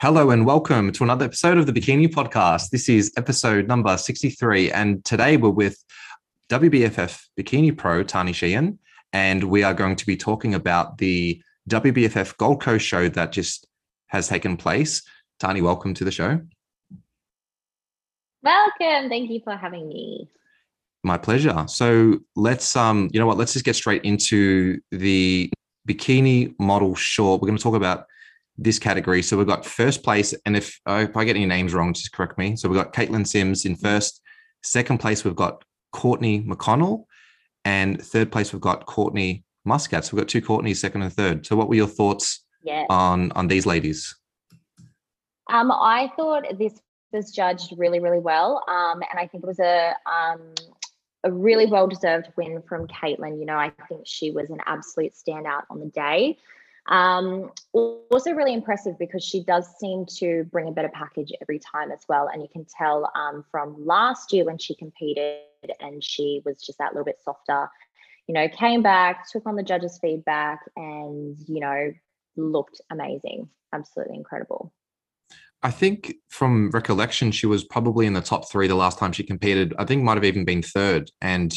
Hello and welcome to another episode of the Bikini Podcast. This is episode number 63, and today we're with WBFF Bikini Pro Tahnee Sheehan, and we are going to be talking about the WBFF Gold Coast show that just has taken place. Tahnee, welcome to the show. Welcome. Thank you for having me. My pleasure. So let's um, you know what, let's just get straight into the bikini model short. We're going to talk about this category. So we've got first place, and if, uh, if I get any names wrong, just correct me. So we've got Caitlin Sims in first. Second place, we've got Courtney McConnell, and third place, we've got Courtney Muscat. So we've got two Courtneys, second and third. So what were your thoughts yeah. on on these ladies? Um, I thought this was judged really, really well, um, and I think it was a um, a really well deserved win from Caitlin. You know, I think she was an absolute standout on the day. Um, also, really impressive because she does seem to bring a better package every time as well. And you can tell um, from last year when she competed and she was just that little bit softer, you know, came back, took on the judges' feedback, and, you know, looked amazing. Absolutely incredible. I think from recollection, she was probably in the top three the last time she competed. I think might have even been third. And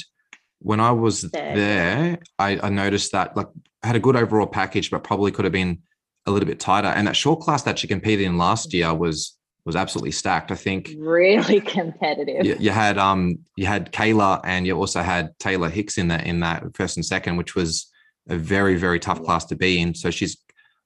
when I was third. there, I, I noticed that like had a good overall package, but probably could have been a little bit tighter. And that short class that she competed in last year was was absolutely stacked. I think really competitive. You, you, had um you had Kayla and you also had Taylor Hicks in that in that first and second, which was a very very tough class to be in. So she's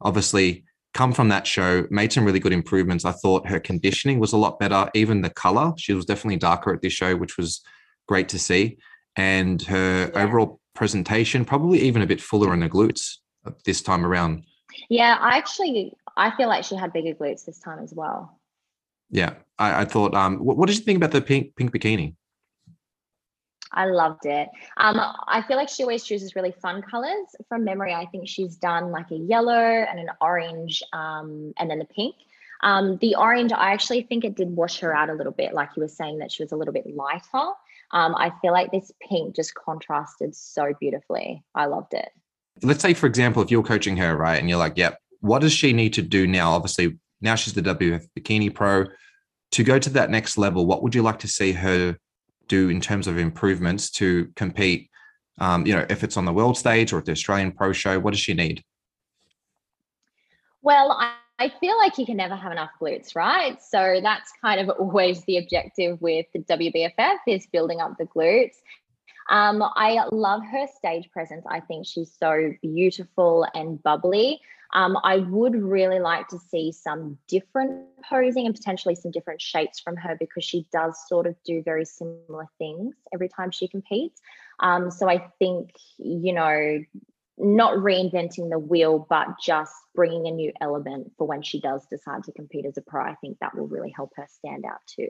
obviously come from that show, made some really good improvements. I thought her conditioning was a lot better. Even the color, she was definitely darker at this show, which was great to see. And her yeah. overall presentation, probably even a bit fuller in the glutes this time around. Yeah, I actually I feel like she had bigger glutes this time as well. Yeah, I, I thought. Um, what, what, did you think about the pink pink bikini? I loved it. Um, I feel like she always chooses really fun colors. From memory, I think she's done like a yellow and an orange, um, and then the pink. Um, the orange, I actually think it did wash her out a little bit. Like you were saying that she was a little bit lighter. Um, I feel like this pink just contrasted so beautifully. I loved it. Let's say, for example, if you're coaching her, right, and you're like, yep, what does she need to do now? Obviously, now she's the WF Bikini Pro. To go to that next level, what would you like to see her do in terms of improvements to compete? Um, you know, if it's on the world stage or at the Australian Pro Show, what does she need? Well, I I feel like you can never have enough glutes, right? So that's kind of always the objective with the WBFF is building up the glutes. Um, I love her stage presence. I think she's so beautiful and bubbly. Um, I would really like to see some different posing and potentially some different shapes from her because she does sort of do very similar things every time she competes. Um, so I think, you know, not reinventing the wheel, but just bringing a new element for when she does decide to compete as a pro. I think that will really help her stand out too.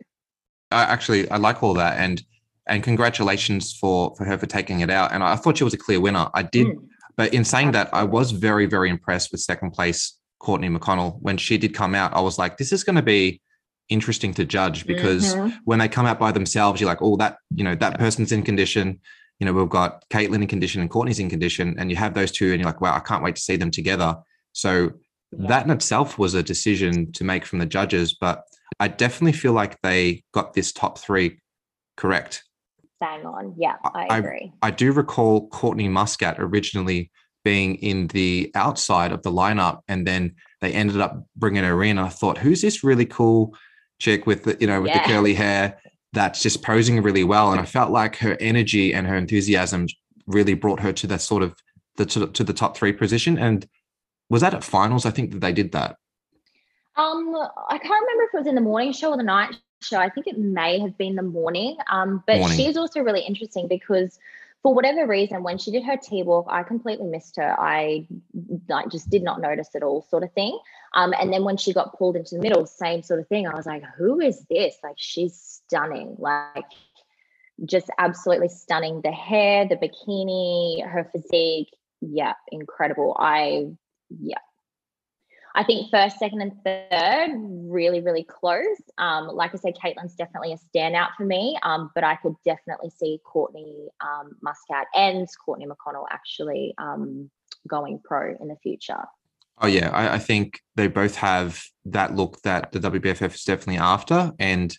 I actually, I like all that, and and congratulations for for her for taking it out. And I thought she was a clear winner. I did, mm. but in saying that, I was very very impressed with second place Courtney McConnell when she did come out. I was like, this is going to be interesting to judge because mm-hmm. when they come out by themselves, you're like, oh, that you know that person's in condition you know, we've got Caitlin in condition and Courtney's in condition, and you have those two, and you're like, wow, I can't wait to see them together. So yeah. that in itself was a decision to make from the judges, but I definitely feel like they got this top three correct. Bang on. Yeah, I agree. I, I do recall Courtney Muscat originally being in the outside of the lineup, and then they ended up bringing her in. I thought, who's this really cool chick with the, you know, with yeah. the curly hair? That's just posing really well. And I felt like her energy and her enthusiasm really brought her to that sort of the to, to the top three position. And was that at finals? I think that they did that. Um, I can't remember if it was in the morning show or the night show. I think it may have been the morning. Um, but morning. she's also really interesting because for whatever reason, when she did her T walk, I completely missed her. I like just did not notice at all, sort of thing. Um, and then when she got pulled into the middle, same sort of thing. I was like, who is this? Like, she's stunning. Like, just absolutely stunning. The hair, the bikini, her physique. Yeah, incredible. I, yeah, I think first, second, and third, really, really close. Um, like I said, Caitlin's definitely a standout for me, um, but I could definitely see Courtney um, Muscat and Courtney McConnell actually um, going pro in the future. Oh yeah, I, I, think they both have that look that the WBFF is definitely after, and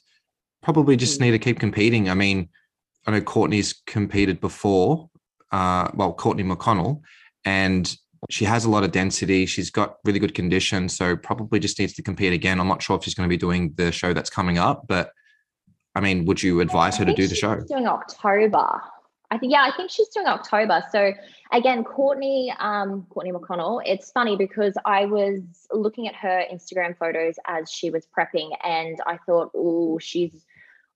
probably just mm. need to keep competing. I mean, I know Courtney's competed before, uh, well, Courtney McConnell, and she has a lot of density. She's got really good condition, so probably just needs to compete again. I'm not sure if she's going to be doing the show that's coming up, but I mean, would you advise her to do the show? Doing October. I think yeah, I think she's doing October. So again, Courtney, um, Courtney McConnell. It's funny because I was looking at her Instagram photos as she was prepping, and I thought, oh, she's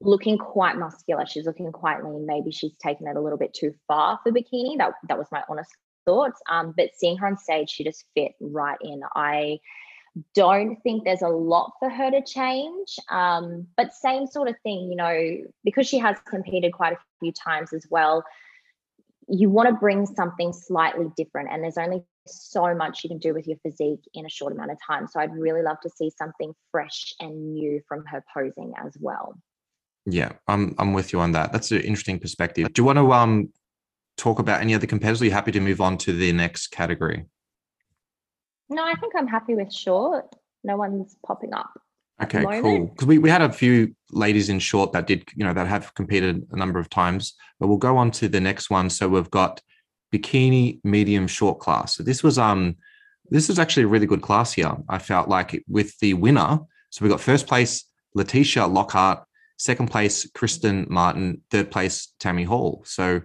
looking quite muscular. She's looking quite lean. Maybe she's taken it a little bit too far for bikini. That that was my honest thoughts. Um, but seeing her on stage, she just fit right in. I don't think there's a lot for her to change. Um, but same sort of thing, you know, because she has competed quite a few times as well. You want to bring something slightly different, and there's only so much you can do with your physique in a short amount of time. So I'd really love to see something fresh and new from her posing as well. Yeah, I'm I'm with you on that. That's an interesting perspective. Do you want to um talk about any other competitors? Are you happy to move on to the next category? No, I think I'm happy with short. No one's popping up. Okay, cool. Because we, we had a few ladies in short that did, you know, that have competed a number of times, but we'll go on to the next one. So we've got bikini medium short class. So this was um this is actually a really good class here. I felt like with the winner. So we got first place Letitia Lockhart, second place Kristen Martin, third place Tammy Hall. So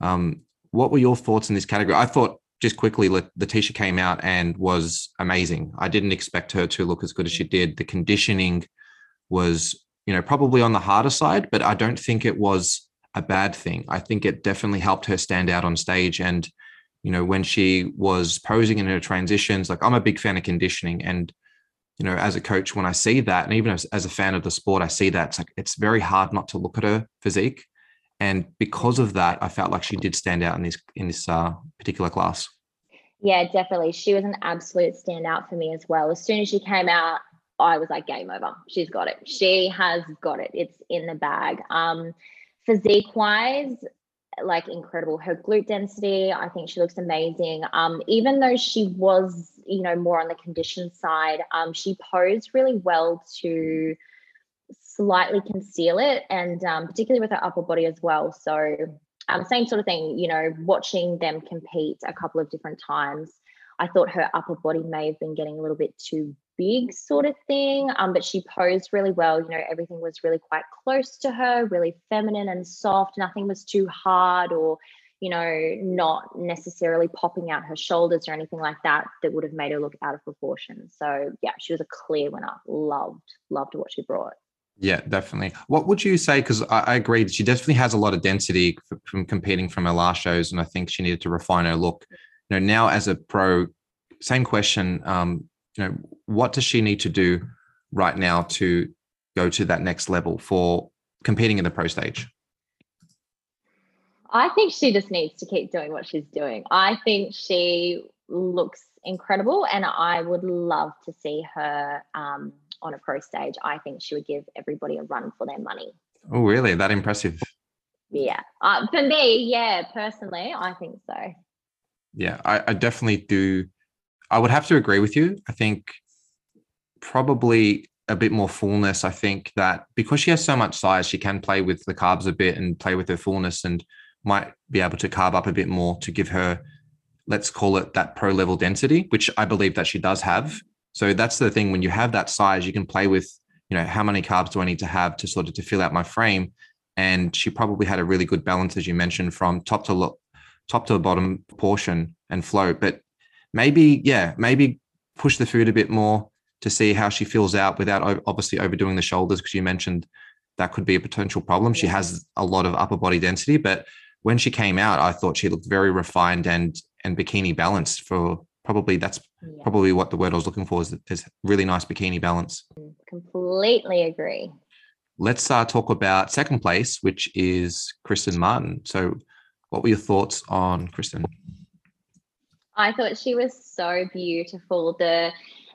um, what were your thoughts in this category? I thought just quickly, Letitia came out and was amazing. I didn't expect her to look as good as she did. The conditioning was, you know, probably on the harder side, but I don't think it was a bad thing. I think it definitely helped her stand out on stage. And, you know, when she was posing in her transitions, like I'm a big fan of conditioning. And, you know, as a coach, when I see that, and even as, as a fan of the sport, I see that it's like it's very hard not to look at her physique and because of that, I felt like she did stand out in this in this uh, particular class. Yeah, definitely. She was an absolute standout for me as well. As soon as she came out, I was like, game over. She's got it. She has got it. It's in the bag. Um, physique wise, like incredible. Her glute density, I think she looks amazing. Um, even though she was, you know, more on the condition side, um, she posed really well to slightly conceal it, and um, particularly with her upper body as well. So, um, same sort of thing, you know, watching them compete a couple of different times. I thought her upper body may have been getting a little bit too big, sort of thing. Um, but she posed really well. You know, everything was really quite close to her, really feminine and soft. Nothing was too hard or, you know, not necessarily popping out her shoulders or anything like that that would have made her look out of proportion. So, yeah, she was a clear winner. Loved, loved what she brought. Yeah, definitely. What would you say? Because I, I agree, she definitely has a lot of density from competing from her last shows, and I think she needed to refine her look. You know, now as a pro, same question. Um, you know, what does she need to do right now to go to that next level for competing in the pro stage? I think she just needs to keep doing what she's doing. I think she looks incredible, and I would love to see her. Um, on a pro stage, I think she would give everybody a run for their money. Oh, really? That impressive? Yeah. Uh, for me, yeah, personally, I think so. Yeah, I, I definitely do. I would have to agree with you. I think probably a bit more fullness. I think that because she has so much size, she can play with the carbs a bit and play with her fullness and might be able to carb up a bit more to give her, let's call it that pro level density, which I believe that she does have. So that's the thing when you have that size, you can play with, you know, how many carbs do I need to have to sort of to fill out my frame. And she probably had a really good balance, as you mentioned, from top to lo- top to bottom portion and flow. But maybe, yeah, maybe push the food a bit more to see how she feels out without obviously overdoing the shoulders, because you mentioned that could be a potential problem. She has a lot of upper body density, but when she came out, I thought she looked very refined and and bikini balanced for probably that's yeah. probably what the word I was looking for is, is really nice bikini balance. Completely agree. Let's uh, talk about second place, which is Kristen Martin. So, what were your thoughts on Kristen? I thought she was so beautiful. The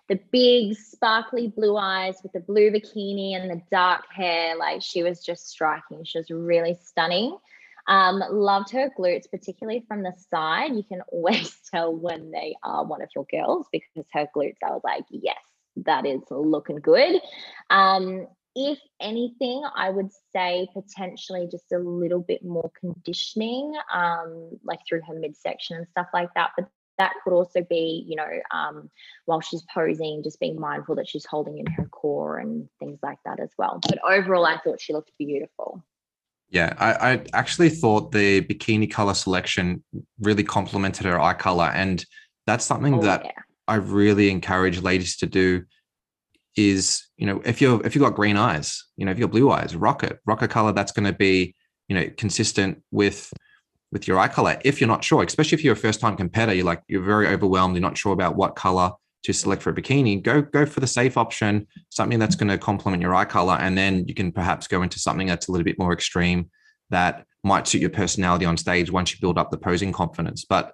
the big sparkly blue eyes with the blue bikini and the dark hair, like she was just striking. She was really stunning. Um, loved her glutes, particularly from the side. You can always tell when they are one of your girls because her glutes, I was like, yes, that is looking good. Um, if anything, I would say potentially just a little bit more conditioning, um, like through her midsection and stuff like that. But that could also be, you know, um, while she's posing, just being mindful that she's holding in her core and things like that as well. But overall, I thought she looked beautiful. Yeah, I, I actually thought the bikini color selection really complemented her eye color. And that's something oh, that yeah. I really encourage ladies to do is, you know, if you're if you've got green eyes, you know, if you've got blue eyes, rock it. Rock a color that's going to be, you know, consistent with with your eye color. If you're not sure, especially if you're a first time competitor, you're like you're very overwhelmed, you're not sure about what color to select for a bikini, go go for the safe option, something that's going to complement your eye color, and then you can perhaps go into something that's a little bit more extreme that might suit your personality on stage once you build up the posing confidence. But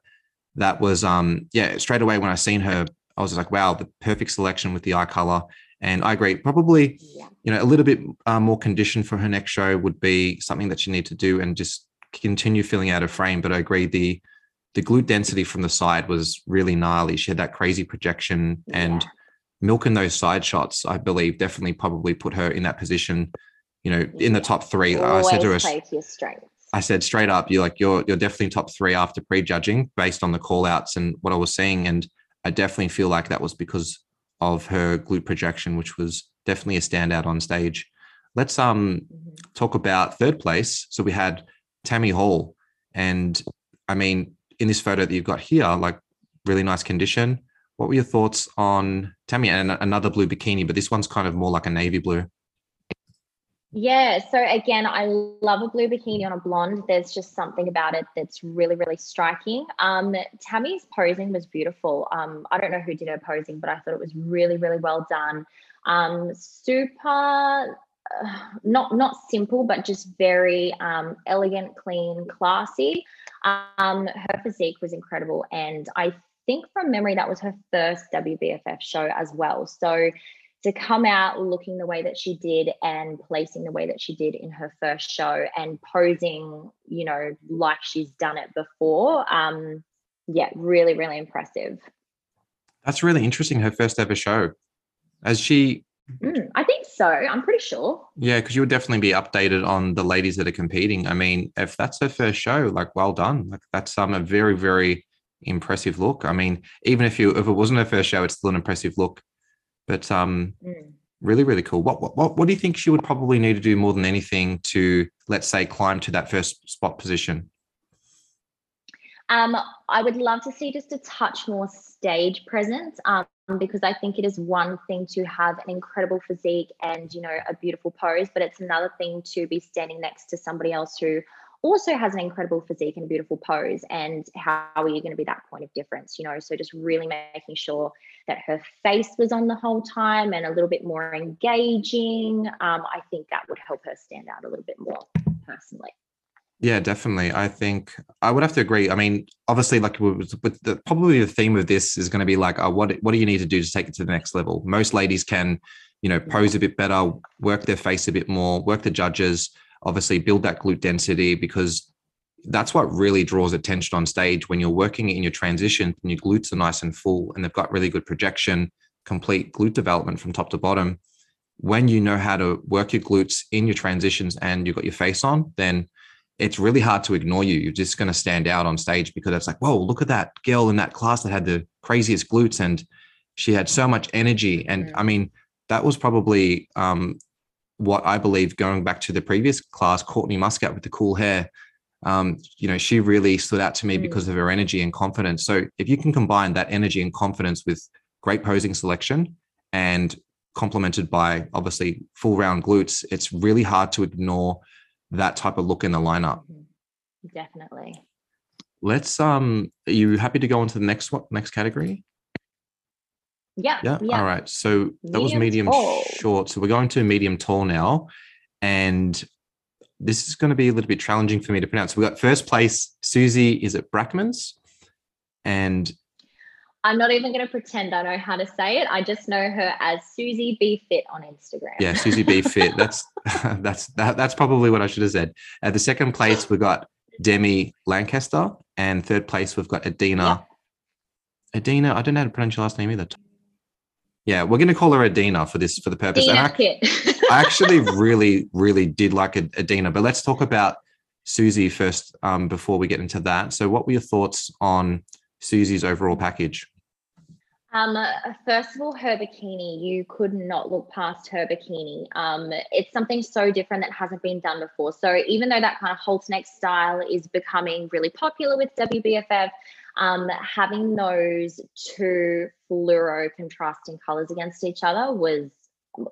that was um yeah, straight away when I seen her, I was like, wow, the perfect selection with the eye color. And I agree. Probably, you know, a little bit uh, more condition for her next show would be something that you need to do and just continue filling out her frame. But I agree the the glute density from the side was really gnarly. She had that crazy projection and yeah. milking those side shots. I believe definitely probably put her in that position. You know, in the top three. Always I said to her, play to your strengths. I said straight up, you're like you're you're definitely top three after prejudging based on the call outs and what I was seeing. And I definitely feel like that was because of her glute projection, which was definitely a standout on stage. Let's um mm-hmm. talk about third place. So we had Tammy Hall, and I mean, in this photo that you've got here, like really nice condition. What were your thoughts on Tammy and another blue bikini, but this one's kind of more like a navy blue? Yeah, so again, I love a blue bikini on a blonde. There's just something about it that's really, really striking. Um, Tammy's posing was beautiful. Um, I don't know who did her posing, but I thought it was really, really well done. Um, super, not not simple, but just very um, elegant, clean, classy. Um, her physique was incredible, and I think from memory that was her first WBFF show as well. So to come out looking the way that she did and placing the way that she did in her first show and posing, you know, like she's done it before. Um, yeah, really, really impressive. That's really interesting. Her first ever show. As she Mm, I think so. I'm pretty sure. Yeah, because you would definitely be updated on the ladies that are competing. I mean, if that's her first show, like well done. Like that's um a very, very impressive look. I mean, even if you if it wasn't her first show, it's still an impressive look. But um, mm. really, really cool. What, What, what what do you think she would probably need to do more than anything to, let's say, climb to that first spot position? Um, I would love to see just a touch more stage presence um, because I think it is one thing to have an incredible physique and you know a beautiful pose, but it's another thing to be standing next to somebody else who also has an incredible physique and a beautiful pose and how are you going to be that point of difference you know? So just really making sure that her face was on the whole time and a little bit more engaging um, i think that would help her stand out a little bit more personally yeah definitely. I think i would have to agree. I mean obviously like with, the probably the theme of this is going to be like oh, what what do you need to do to take it to the next level? Most ladies can you know pose a bit better work their face a bit more work the judges obviously build that glute density because that's what really draws attention on stage. When you're working in your transition and your glutes are nice and full and they've got really good projection, complete glute development from top to bottom. When you know how to work your glutes in your transitions and you've got your face on, then it's really hard to ignore you. You're just going to stand out on stage because it's like, whoa, look at that girl in that class that had the craziest glutes and she had so much energy. And I mean, that was probably um, what I believe going back to the previous class, Courtney Muscat with the cool hair. Um, you know, she really stood out to me mm. because of her energy and confidence. So if you can combine that energy and confidence with great posing selection and complemented by obviously full round glutes, it's really hard to ignore that type of look in the lineup. Mm-hmm. Definitely. Let's um are you happy to go on to the next one next category? Yeah, yeah. Yeah. All right. So that was medium tall. short. So we're going to medium tall now. And this is going to be a little bit challenging for me to pronounce. We got first place, Susie, is at Brackmans? And I'm not even going to pretend I know how to say it. I just know her as Susie B Fit on Instagram. Yeah, Susie B Fit. That's that's that, that's probably what I should have said. At the second place, we've got Demi Lancaster, and third place we've got Adina. Adina, I don't know how to pronounce your last name either. Yeah, we're going to call her Adina for this for the purpose. Dina I, I, actually really, really did like Adina, but let's talk about Susie first um, before we get into that. So, what were your thoughts on Susie's overall package? Um, first of all, her bikini, you could not look past her bikini. Um, it's something so different that hasn't been done before. So even though that kind of halter neck style is becoming really popular with WBFF, um, having those two fluoro contrasting colors against each other was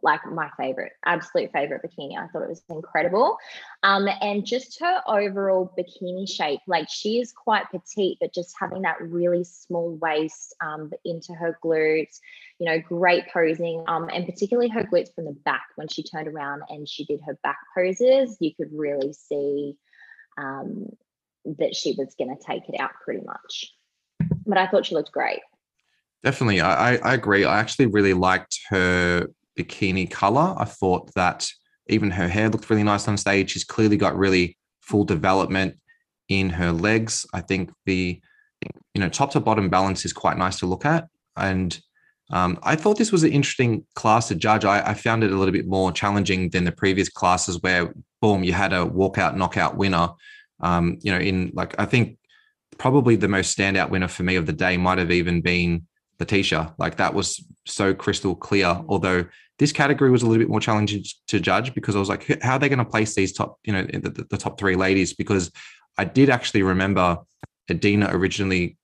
like my favorite, absolute favorite bikini. I thought it was incredible. Um, and just her overall bikini shape, like she is quite petite, but just having that really small waist um, into her glutes, you know, great posing. Um, and particularly her glutes from the back when she turned around and she did her back poses, you could really see um, that she was going to take it out pretty much. But I thought she looked great. Definitely. I, I agree. I actually really liked her bikini color. I thought that even her hair looked really nice on stage. She's clearly got really full development in her legs. I think the you know top to bottom balance is quite nice to look at, and um, I thought this was an interesting class to judge. I, I, found it a little bit more challenging than the previous classes, where boom, you had a walkout knockout winner. Um, you know, in like I think probably the most standout winner for me of the day might have even been Letitia. Like that was so crystal clear. Mm. Although this category was a little bit more challenging to judge because I was like, how are they going to place these top, you know, the, the top three ladies? Because I did actually remember Adina originally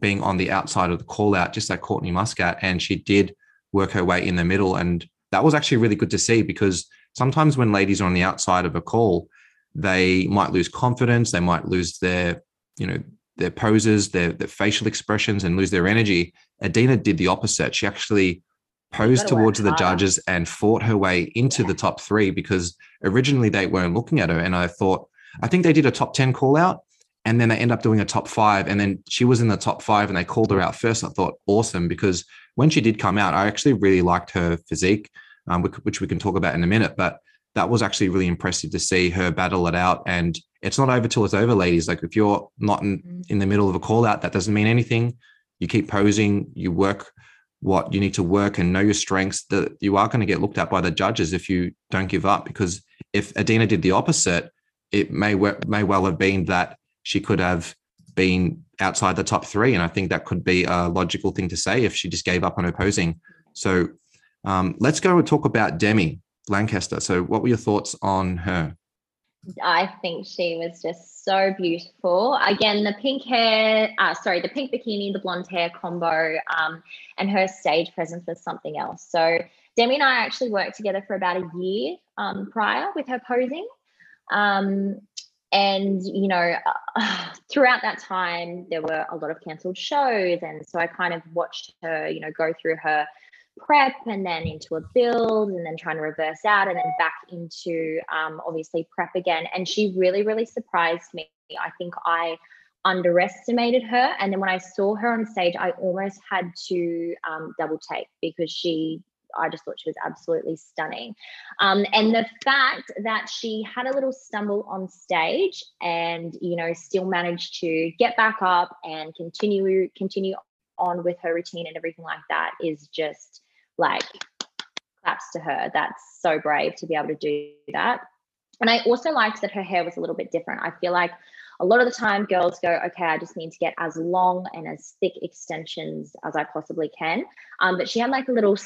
being on the outside of the call out, just like Courtney Muscat, and she did work her way in the middle. And that was actually really good to see because sometimes when ladies are on the outside of a call, they might lose confidence, they might lose their, you know, their poses, their, their facial expressions, and lose their energy. Adina did the opposite. She actually posed towards the judges and fought her way into yeah. the top three because originally they weren't looking at her. And I thought, I think they did a top 10 call out and then they end up doing a top five. And then she was in the top five and they called her out first. I thought, awesome, because when she did come out, I actually really liked her physique, um, which we can talk about in a minute. But that was actually really impressive to see her battle it out. And it's not over till it's over, ladies. Like if you're not in, mm-hmm. in the middle of a call out, that doesn't mean anything. You keep posing, you work what you need to work and know your strengths that you are going to get looked at by the judges if you don't give up because if Adina did the opposite it may may well have been that she could have been outside the top 3 and I think that could be a logical thing to say if she just gave up on her posing so um, let's go and talk about Demi Lancaster so what were your thoughts on her I think she was just so beautiful. Again, the pink hair, uh, sorry, the pink bikini, the blonde hair combo, um, and her stage presence was something else. So Demi and I actually worked together for about a year um, prior with her posing. Um, and you know uh, throughout that time there were a lot of cancelled shows and so i kind of watched her you know go through her prep and then into a build and then trying to reverse out and then back into um, obviously prep again. And she really, really surprised me. I think I underestimated her. And then when I saw her on stage, I almost had to um, double take because she I just thought she was absolutely stunning. Um, and the fact that she had a little stumble on stage and, you know, still managed to get back up and continue continue on with her routine and everything like that is just like claps to her. That's so brave to be able to do that. And I also liked that her hair was a little bit different. I feel like a lot of the time girls go, okay, I just need to get as long and as thick extensions as I possibly can. Um, but she had like a little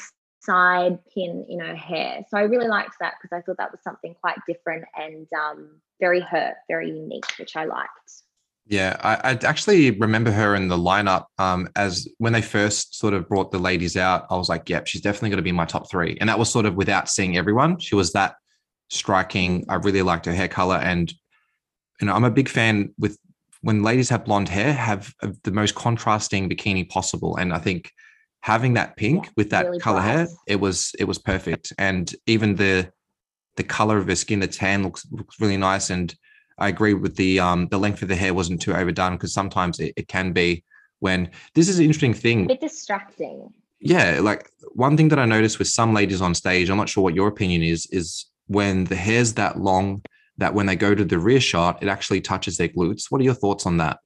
side pin in her hair. So I really liked that because I thought that was something quite different and um, very her, very unique, which I liked. Yeah, I, I, actually remember her in the lineup um, as when they first sort of brought the ladies out. I was like, yep, she's definitely going to be my top three. And that was sort of without seeing everyone. She was that striking. I really liked her hair color. And, you know, I'm a big fan with when ladies have blonde hair, have the most contrasting bikini possible. And I think having that pink yeah, with that really color hair, it was, it was perfect. And even the, the color of her skin, the tan looks, looks really nice. And, I agree with the um the length of the hair wasn't too overdone because sometimes it, it can be when this is an interesting thing. A bit distracting. Yeah, like one thing that I noticed with some ladies on stage, I'm not sure what your opinion is, is when the hair's that long, that when they go to the rear shot, it actually touches their glutes. What are your thoughts on that?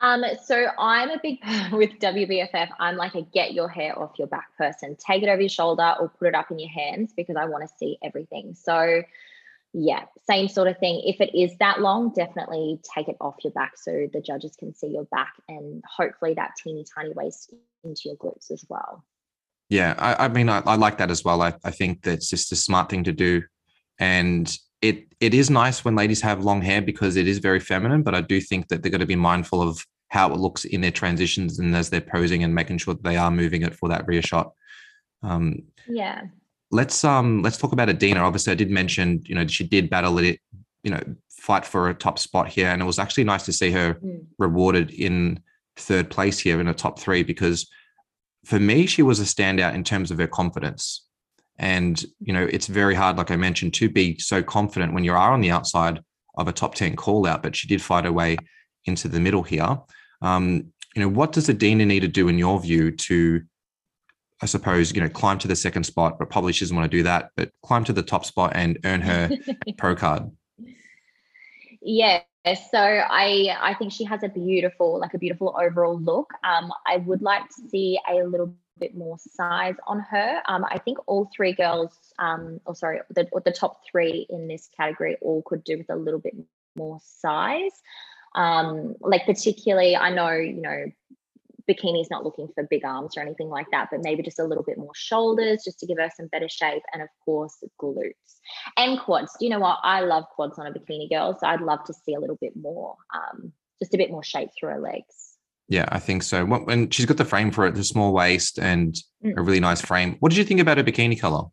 Um, so I'm a big with WBFF. I'm like a get your hair off your back person. Take it over your shoulder or put it up in your hands because I want to see everything. So yeah, same sort of thing. If it is that long, definitely take it off your back so the judges can see your back and hopefully that teeny tiny waist into your glutes as well. Yeah, I, I mean, I, I, like that as well. I, I think that's just a smart thing to do. And it it is nice when ladies have long hair because it is very feminine, but I do think that they're going to be mindful of how it looks in their transitions and as they're posing and making sure that they are moving it for that rear shot. Um, yeah. Let's um let's talk about Adina. Obviously, I did mention you know she did battle it, you know, fight for a top spot here, and it was actually nice to see her mm. rewarded in third place here in a top three because for me she was a standout in terms of her confidence. And you know, it's very hard, like I mentioned, to be so confident when you are on the outside of a top ten call out. But she did fight her way into the middle here. Um, you know, what does Adina need to do in your view to, I suppose, you know, climb to the second spot, but probably she doesn't want to do that, but climb to the top spot and earn her pro card? Yeah. So I I think she has a beautiful, like a beautiful overall look. Um, I would like to see a little bit more size on her. Um, I think all three girls, um, or sorry, the, the top three in this category all could do with a little bit more size. Um, like particularly, I know you know bikini's not looking for big arms or anything like that, but maybe just a little bit more shoulders just to give her some better shape. And of course, glutes and quads. Do you know what? I love quads on a bikini girl. So I'd love to see a little bit more, um, just a bit more shape through her legs. Yeah, I think so. When she's got the frame for it, the small waist and mm. a really nice frame. What did you think about her bikini color?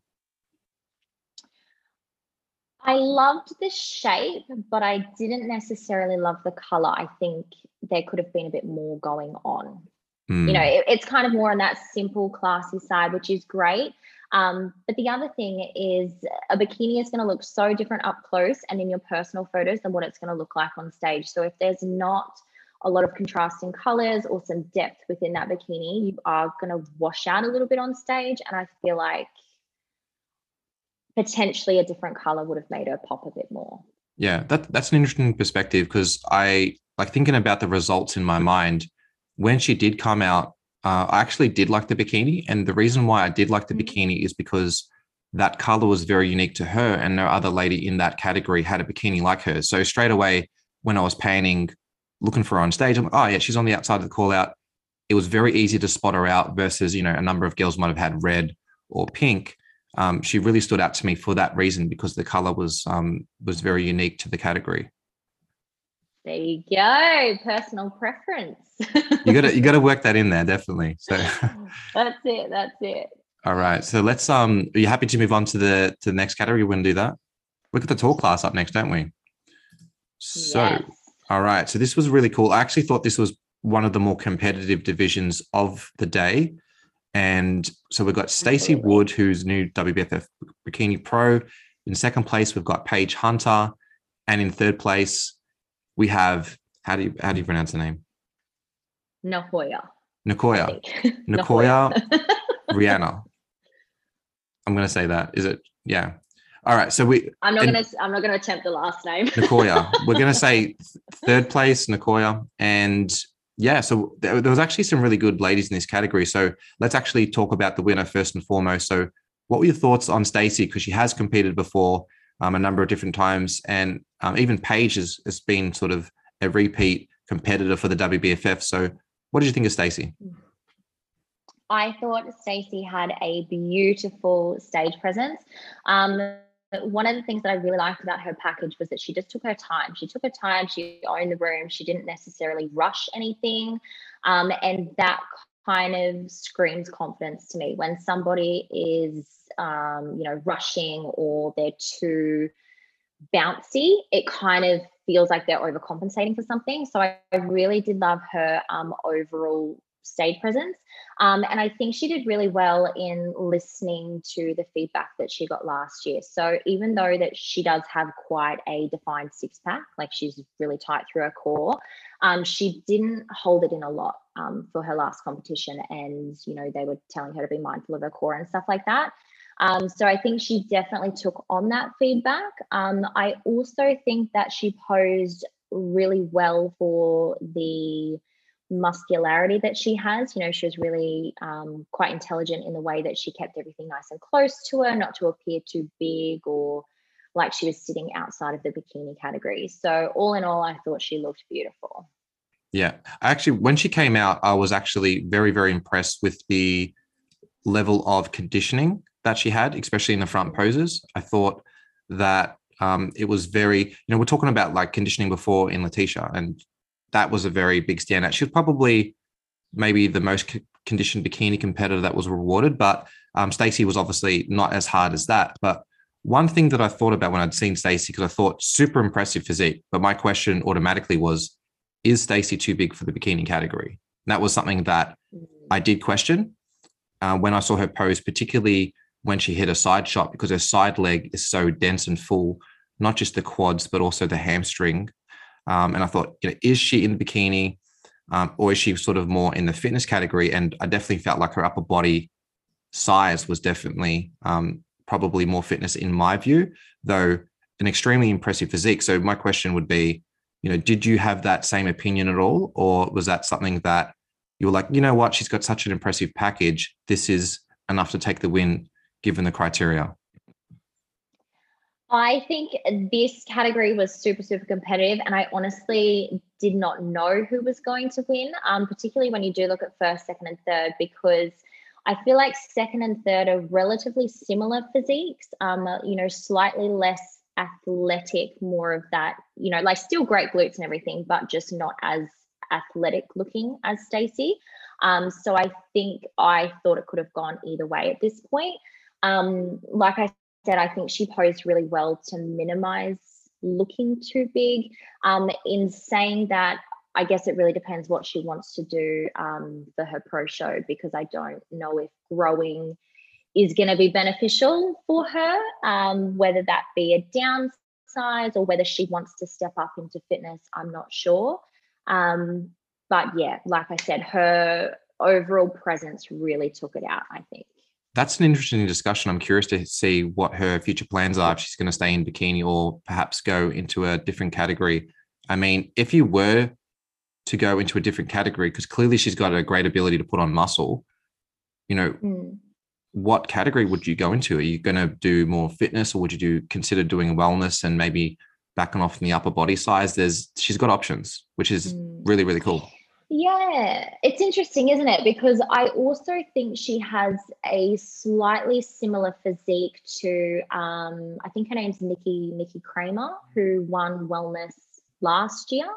I loved the shape, but I didn't necessarily love the color. I think there could have been a bit more going on. Mm. You know, hmm. it, it's kind of more on that simple, classy side, which is great. Um, but the other thing is a bikini is going to look so different up close and in your personal photos than what it's going to look like on stage. So if there's not a lot of contrasting colors or some depth within that bikini, you are going to wash out a little bit on stage. And I feel like potentially a different color would have made her pop a bit more. Yeah, that that's an interesting perspective because I like thinking about the results in my mind. When she did come out, uh, I actually did like the bikini, and the reason why I did like the mm-hmm. bikini is because that color was very unique to her, and no other lady in that category had a bikini like her. So straight away, when I was panning, looking for her on stage, I'm like, oh yeah, she's on the outside of the call out. It was very easy to spot her out versus you know a number of girls might have had red or pink um, she really stood out to me for that reason because the color was um, was very unique to the category. There you go, personal preference. you got to you got to work that in there definitely. So that's it. That's it. All right. So let's um. Are you happy to move on to the to the next category? We want to do that. Look at the tall class up next, don't we? So, yes. all right. So this was really cool. I actually thought this was one of the more competitive divisions of the day. And so we've got Stacey Wood, who's new WBFF Bikini Pro. In second place, we've got Paige Hunter. And in third place, we have how do you how do you pronounce the name? Nakoya. Nakoya. Nakoya Rihanna. I'm gonna say that. Is it? Yeah. All right. So we I'm not gonna I'm not gonna attempt the last name. Nakoya. We're gonna say third place, Nakoya. And yeah, so there, there was actually some really good ladies in this category. So let's actually talk about the winner first and foremost. So, what were your thoughts on Stacey? Because she has competed before um, a number of different times, and um, even Paige has, has been sort of a repeat competitor for the WBFF. So, what did you think of Stacey? I thought Stacey had a beautiful stage presence. Um, one of the things that I really liked about her package was that she just took her time. She took her time. She owned the room. She didn't necessarily rush anything, um, and that kind of screams confidence to me. When somebody is, um, you know, rushing or they're too bouncy, it kind of feels like they're overcompensating for something. So I, I really did love her um, overall stage presence. Um, and I think she did really well in listening to the feedback that she got last year. So even though that she does have quite a defined six pack, like she's really tight through her core, um, she didn't hold it in a lot um, for her last competition. And, you know, they were telling her to be mindful of her core and stuff like that. Um, so I think she definitely took on that feedback. Um, I also think that she posed really well for the muscularity that she has. You know, she was really um, quite intelligent in the way that she kept everything nice and close to her, not to appear too big or like she was sitting outside of the bikini category. So, all in all, I thought she looked beautiful. Yeah. Actually, when she came out, I was actually very, very impressed with the level of conditioning that she had, especially in the front poses. I thought that um, it was very, you know, we're talking about like conditioning before in Letitia, and that was a very big standout. She was probably maybe the most conditioned bikini competitor that was rewarded, but um, Stacey was obviously not as hard as that. But one thing that I thought about when I'd seen Stacey, because I thought super impressive physique, but my question automatically was, is Stacey too big for the bikini category? And that was something that mm. I did question uh, when I saw her pose, particularly when she hit a side shot, because her side leg is so dense and full, not just the quads, but also the hamstring. Um, and I thought, you know, is she in the bikini um, or is she sort of more in the fitness category? And I definitely felt like her upper body size was definitely um, probably more fitness in my view, though an extremely impressive physique. So my question would be, you know, did you have that same opinion at all, or was that something that you were like, you know what, she's got such an impressive package. This is enough to take the win, given the criteria. I think this category was super, super competitive, and I honestly did not know who was going to win, um, particularly when you do look at first, second, and third, because I feel like second and third are relatively similar physiques, um, you know, slightly less athletic, more of that, you know, like still great glutes and everything, but just not as athletic looking as Stacey. Um, so I think I thought it could have gone either way at this point. Um, like I said, I think she posed really well to minimize looking too big. Um, in saying that, I guess it really depends what she wants to do um, for her pro show because I don't know if growing is going to be beneficial for her, um, whether that be a downsize or whether she wants to step up into fitness. I'm not sure. Um, but yeah, like I said, her overall presence really took it out, I think. That's an interesting discussion. I'm curious to see what her future plans are, if she's going to stay in bikini or perhaps go into a different category. I mean, if you were to go into a different category, because clearly she's got a great ability to put on muscle, you know, mm what category would you go into? Are you going to do more fitness or would you do consider doing wellness and maybe backing off in the upper body size? There's she's got options, which is mm. really, really cool. Yeah, it's interesting, isn't it? Because I also think she has a slightly similar physique to um, I think her name's Nikki Nikki Kramer, who won wellness last year.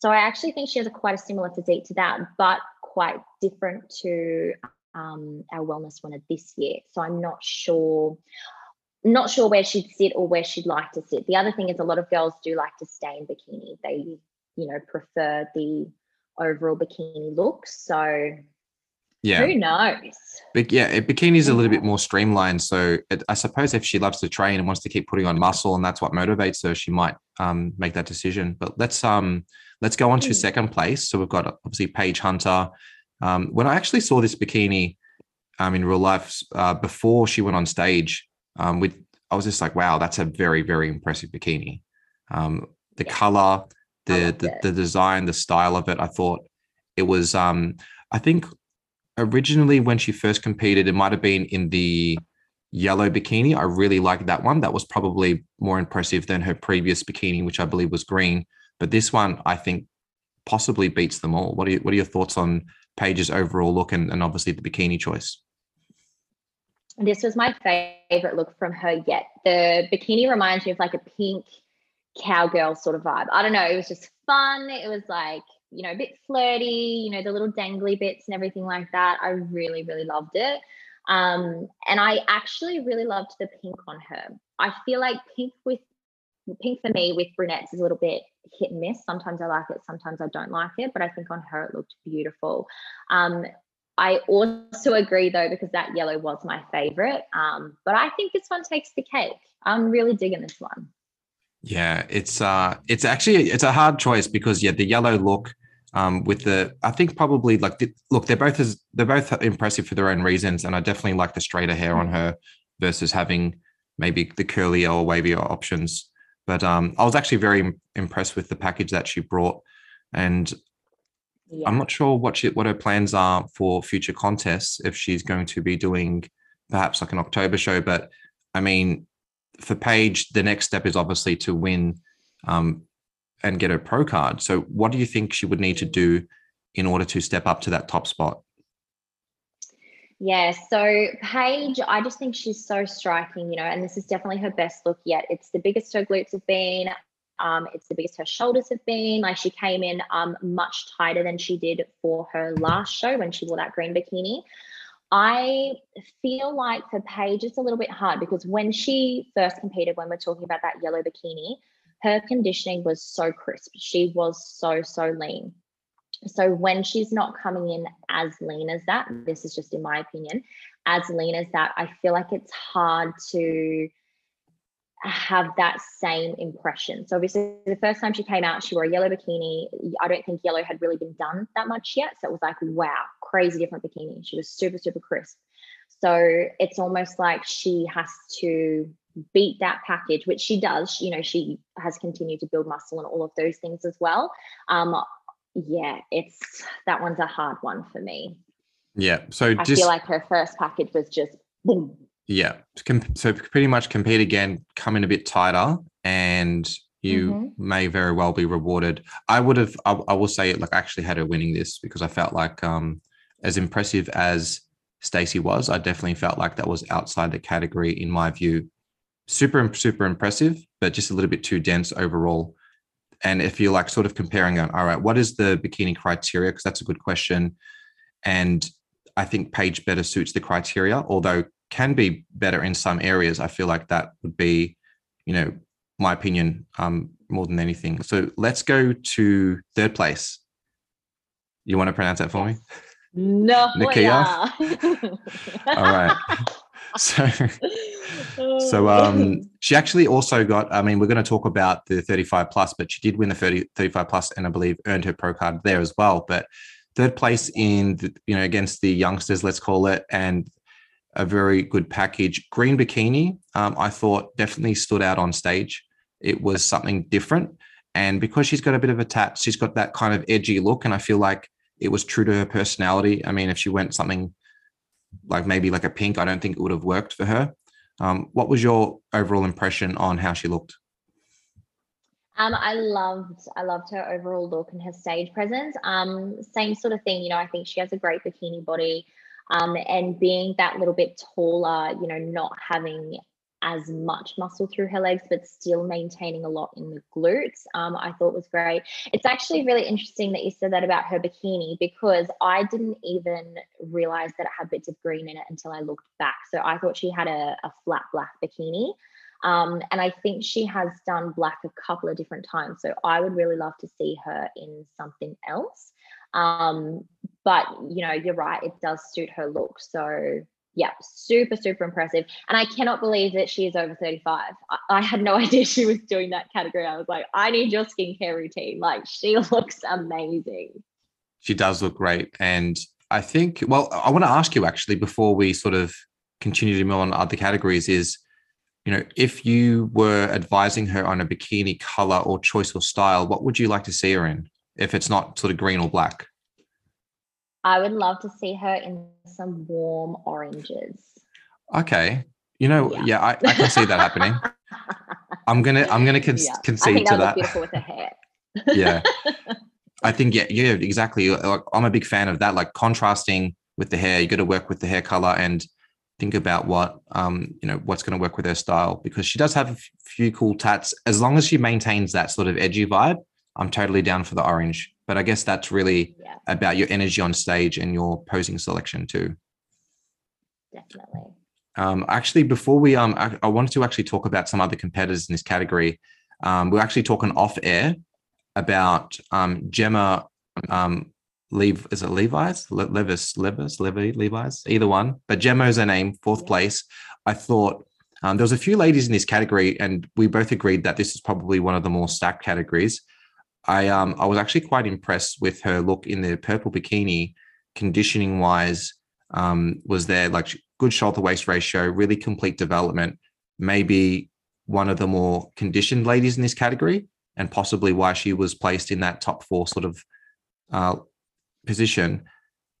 So I actually think she has a quite a similar physique to that, but quite different to um, our wellness winner this year. So I'm not sure, not sure where she'd sit or where she'd like to sit. The other thing is a lot of girls do like to stay in bikini. They, you know, prefer the overall bikini look. So yeah, who knows? But yeah, bikini is a little bit more streamlined. So it, I suppose if she loves to train and wants to keep putting on muscle, and that's what motivates her, she might um, make that decision. But let's um let's go on to hmm. second place. So we've got obviously Paige Hunter, um, when I actually saw this bikini um, in real life uh, before she went on stage, um, with I was just like, wow, that's a very very impressive bikini. Um, the yeah. color, the the, the, design, the style of it, I thought it was. Um, I think originally when she first competed, it might have been in the yellow bikini. I really liked that one. That was probably more impressive than her previous bikini, which I believe was green. But this one, I think, possibly beats them all. What are you, what are your thoughts on Paige's overall look and, and obviously the bikini choice? This was my favorite look from her yet. The bikini reminds me of like a pink cowgirl sort of vibe. I don't know. It was just fun. It was like, you know, a bit flirty, you know, the little dangly bits and everything like that. I really, really loved it. Um, and I actually really loved the pink on her. I feel like pink with pink for me with brunettes is a little bit hit and miss. Sometimes I like it, sometimes I don't like it, but I think on her it looked beautiful. Um, I also agree though, because that yellow was my favorite. Um, but I think this one takes the cake. I'm really digging this one. Yeah, it's uh it's actually it's a hard choice because yeah, the yellow look Um, with the, I think probably like the, look, they're both as they're both impressive for their own reasons, and I definitely like the straighter hair on her versus having maybe the curlier or wavier options. But um, I was actually very impressed with the package that she brought, and yeah. I'm not sure what she, what her plans are for future contests. If she's going to be doing perhaps like an October show, but I mean, for Paige, the next step is obviously to win um, and get a pro card. So, what do you think she would need to do in order to step up to that top spot? Yeah, so Paige, I just think she's so striking, you know, and this is definitely her best look yet. It's the biggest her glutes have been. Um, it's the biggest her shoulders have been. Like she came in um, much tighter than she did for her last show when she wore that green bikini. I feel like for Paige, it's a little bit hard because when she first competed, when we're talking about that yellow bikini, her conditioning was so crisp. She was so, so lean. So when she's not coming in as lean as that, this is just in my opinion, as lean as that, I feel like it's hard to have that same impression. So obviously the first time she came out, she wore a yellow bikini. I don't think yellow had really been done that much yet. So it was like, wow, crazy different bikini. She was super, super crisp. So it's almost like she has to beat that package, which she does. You know, she has continued to build muscle and all of those things as well. Um, yeah, it's that one's a hard one for me. Yeah. So I just, feel like her first package was just boom. Yeah. So pretty much compete again, come in a bit tighter, and you mm-hmm. may very well be rewarded. I would have, I, I, will say, it like, I actually had her winning this because I felt like, um, as impressive as Stacey was, I definitely felt like that was outside the category in my view. Super, super impressive, but just a little bit too dense overall. And if you're like sort of comparing on, all right, what is the bikini criteria? Because that's a good question. And I think Paige better suits the criteria, although can be better in some areas. I feel like that would be, you know, my opinion um, more than anything. So let's go to third place. You want to pronounce that for me? No. Nikia. All right. So, so um, she actually also got. I mean, we're going to talk about the 35 plus, but she did win the 30, 35 plus, and I believe earned her pro card there as well. But third place in, the, you know, against the youngsters, let's call it, and a very good package. Green bikini, um, I thought definitely stood out on stage. It was something different. And because she's got a bit of a tat, she's got that kind of edgy look. And I feel like it was true to her personality. I mean, if she went something like maybe like a pink, I don't think it would have worked for her. Um, what was your overall impression on how she looked? Um, I loved, I loved her overall look and her stage presence. Um, same sort of thing, you know. I think she has a great bikini body, um, and being that little bit taller, you know, not having as much muscle through her legs, but still maintaining a lot in the glutes. Um, I thought was great. It's actually really interesting that you said that about her bikini because I didn't even realize that it had bits of green in it until I looked back. So I thought she had a, a flat black bikini. Um, and I think she has done black a couple of different times. So I would really love to see her in something else. Um, but you know, you're right, it does suit her look. So yeah, super, super impressive. And I cannot believe that she is over 35. I, I, had no idea she was doing that category. I was like, I need your skincare routine. Like, she looks amazing. She does look great. And I think, well, I want to ask you actually before we sort of continue to move on other categories is, you know, if you were advising her on a bikini color or choice or style, what would you like to see her in if it's not sort of green or black? I would love to see her in some warm oranges. Okay. You know, yeah, yeah I, I, can see that happening. I'm gonna I'm gonna con- yeah. concede to that. Beautiful with her hair. yeah, I think yeah yeah exactly. Like, I'm a big fan of that. Like contrasting with the hair, you got to work with the hair color and think about what um you know what's going to work with her style because she does have a few cool tats. As long as she maintains that sort of edgy vibe, I'm totally down for the orange. But I guess that's really yeah. about your energy on stage and your posing selection too. Definitely. Um, actually, before we, um, I, I, wanted to actually talk about some other competitors in this category. Um, we're actually talking off air about um, Gemma um, Leave is it Levi's? Le- Levis, Levis, Levi, Levi's, either one. But Gemma's is her name, fourth place. I thought um, there was a few ladies in this category, and we both agreed that this is probably one of the more stacked categories. I um I was actually quite impressed with her look in the purple bikini, conditioning wise. Um, was there like good shoulder waist ratio, really complete development, maybe one of the more conditioned ladies in this category, and possibly why she was placed in that top four sort of uh, position.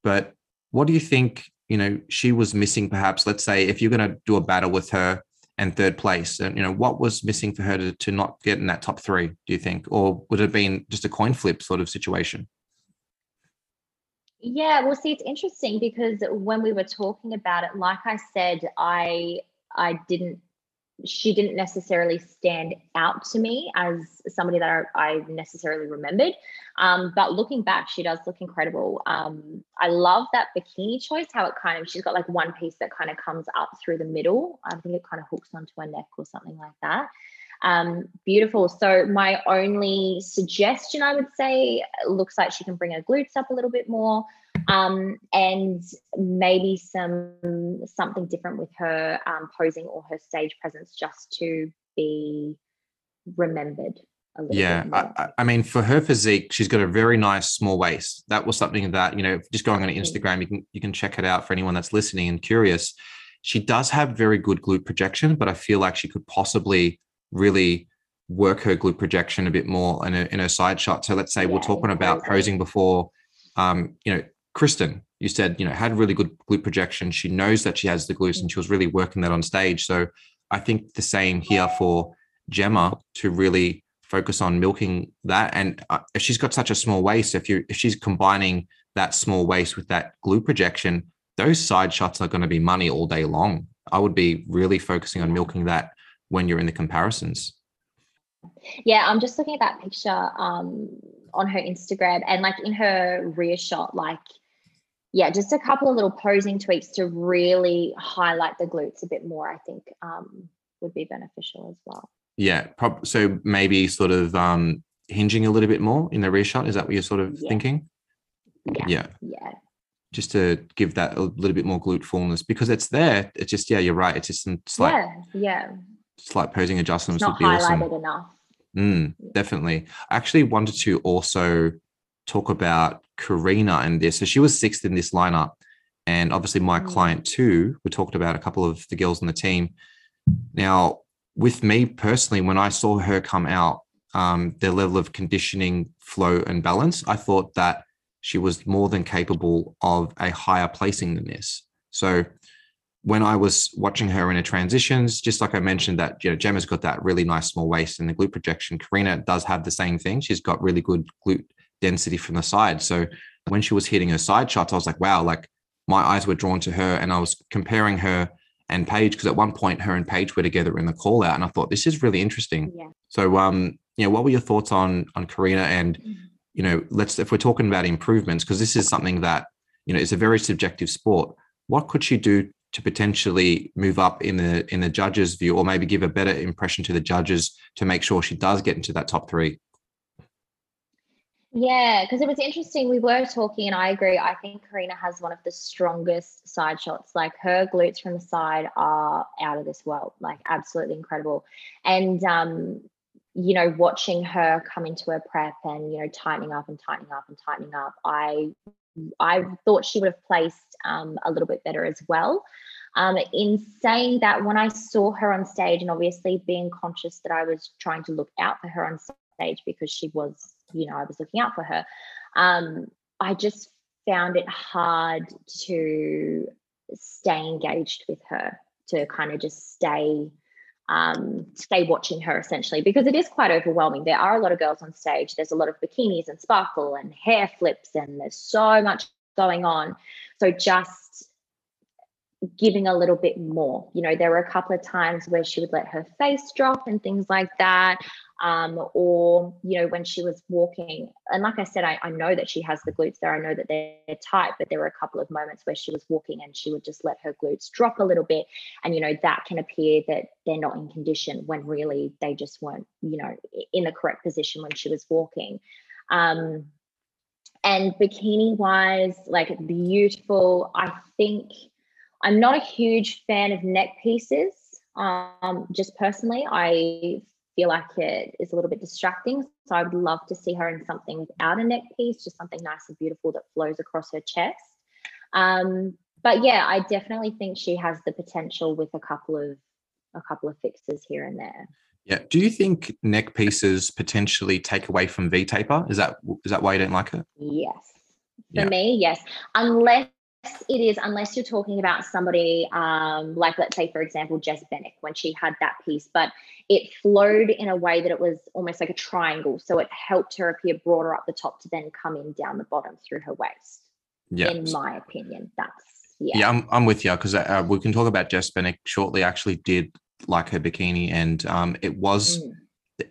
But what do you think? You know, she was missing. Perhaps, let's say, if you're going to do a battle with her and third place, and you know, what was missing for her to, to not get in that top three? Do you think, or would it have been just a coin flip sort of situation? Yeah, well, see, it's interesting because when we were talking about it, like I said, I I didn't she didn't necessarily stand out to me as somebody that I, I necessarily remembered. Um, but looking back, she does look incredible. Um, I love that bikini choice, how it kind of, she's got like one piece that kind of comes up through the middle. I think it kind of hooks onto her neck or something like that. Um, beautiful. So my only suggestion, I would say, looks like she can bring her glutes up a little bit more, um, and maybe some something different with her um, posing or her stage presence, just to be remembered. yeah, I, I, mean, for her physique, she's got a very nice small waist. That was something that you know, just going on Instagram, you can you can check it out for anyone that's listening and curious. She does have very good glute projection, but I feel like she could possibly really work her glute projection a bit more in, a, in her side shot. So let's say yeah, we're talking about posing before, um, you know, Kristen, you said, you know, had really good glute projection. She knows that she has the glutes and she was really working that on stage. So I think the same here for Gemma to really focus on milking that. And uh, if she's got such a small waist, if you if she's combining that small waist with that glute projection, those side shots are going to be money all day long. I would be really focusing on milking that when you're in the comparisons. Yeah, I'm just looking at that picture um, on her Instagram and like in her rear shot, like, yeah, just a couple of little posing tweaks to really highlight the glutes a bit more, I think um, would be beneficial as well. Yeah, prob- so maybe sort of um, hinging a little bit more in the rear shot. Is that what you're sort of yeah. thinking? Yeah. Yeah. Yeah. Just to give that a little bit more glute fullness because it's there. It's just, yeah, you're right. It's just some slight. Yeah. Yeah slight posing adjustments would be awesome. enough. Mm, definitely. I actually wanted to also talk about Karina in this. So she was sixth in this lineup. And obviously, my mm. client too, we talked about a couple of the girls on the team. Now, with me personally, when I saw her come out, um, their level of conditioning, flow, and balance, I thought that she was more than capable of a higher placing than this. So when I was watching her in her transitions, just like I mentioned that, you know, Gemma's got that really nice small waist and the glute projection. Karina does have the same thing. She's got really good glute density from the side. So when she was hitting her side shots, I was like, wow, like my eyes were drawn to her and I was comparing her and Paige because at one point her and Paige were together in the call out and I thought this is really interesting. Yeah. So um, you know, what were your thoughts on on Karina and mm-hmm. you know, let's if we're talking about improvements because this is something that, you know, is a very subjective sport. What could she do to potentially move up in the in the judges' view, or maybe give a better impression to the judges to make sure she does get into that top three? Yeah, because it was interesting. We were talking, and I agree. I think Karina has one of the strongest side shots. Like her glutes from the side are out of this world, like absolutely incredible. And um, you know, watching her come into her prep and you know tightening up and tightening up and tightening up, I I thought she would have placed um, a little bit better as well. Um, in saying that, when I saw her on stage, and obviously being conscious that I was trying to look out for her on stage because she was, you know, I was looking out for her, um, I just found it hard to stay engaged with her, to kind of just stay um, stay watching her essentially because it is quite overwhelming. There are a lot of girls on stage. There's a lot of bikinis and sparkle and hair flips, and there's so much going on. So just giving a little bit more. You know, there were a couple of times where she would let her face drop and things like that. Um, or, you know, when she was walking, and like I said, I, I know that she has the glutes there. I know that they're tight, but there were a couple of moments where she was walking and she would just let her glutes drop a little bit. And, you know, that can appear that they're not in condition when really they just weren't, you know, in the correct position when she was walking. Um, and bikini wise, like beautiful, I think I'm not a huge fan of neck pieces. Um, just personally, I feel like it is a little bit distracting. So I would love to see her in something without a neck piece, just something nice and beautiful that flows across her chest. Um, but yeah, I definitely think she has the potential with a couple of a couple of fixes here and there. Yeah. Do you think neck pieces potentially take away from V taper? Is that is that why you don't like it? Yes. For yeah. me, yes. Unless it is, unless you're talking about somebody um, like, let's say, for example, Jess Bennick when she had that piece, but it flowed in a way that it was almost like a triangle. So it helped her appear broader up the top to then come in down the bottom through her waist. Yeah. In my opinion, that's yeah. Yeah, I'm, I'm with you because uh, we can talk about Jess Bennick shortly. Actually did like her bikini, and um, it was. Mm.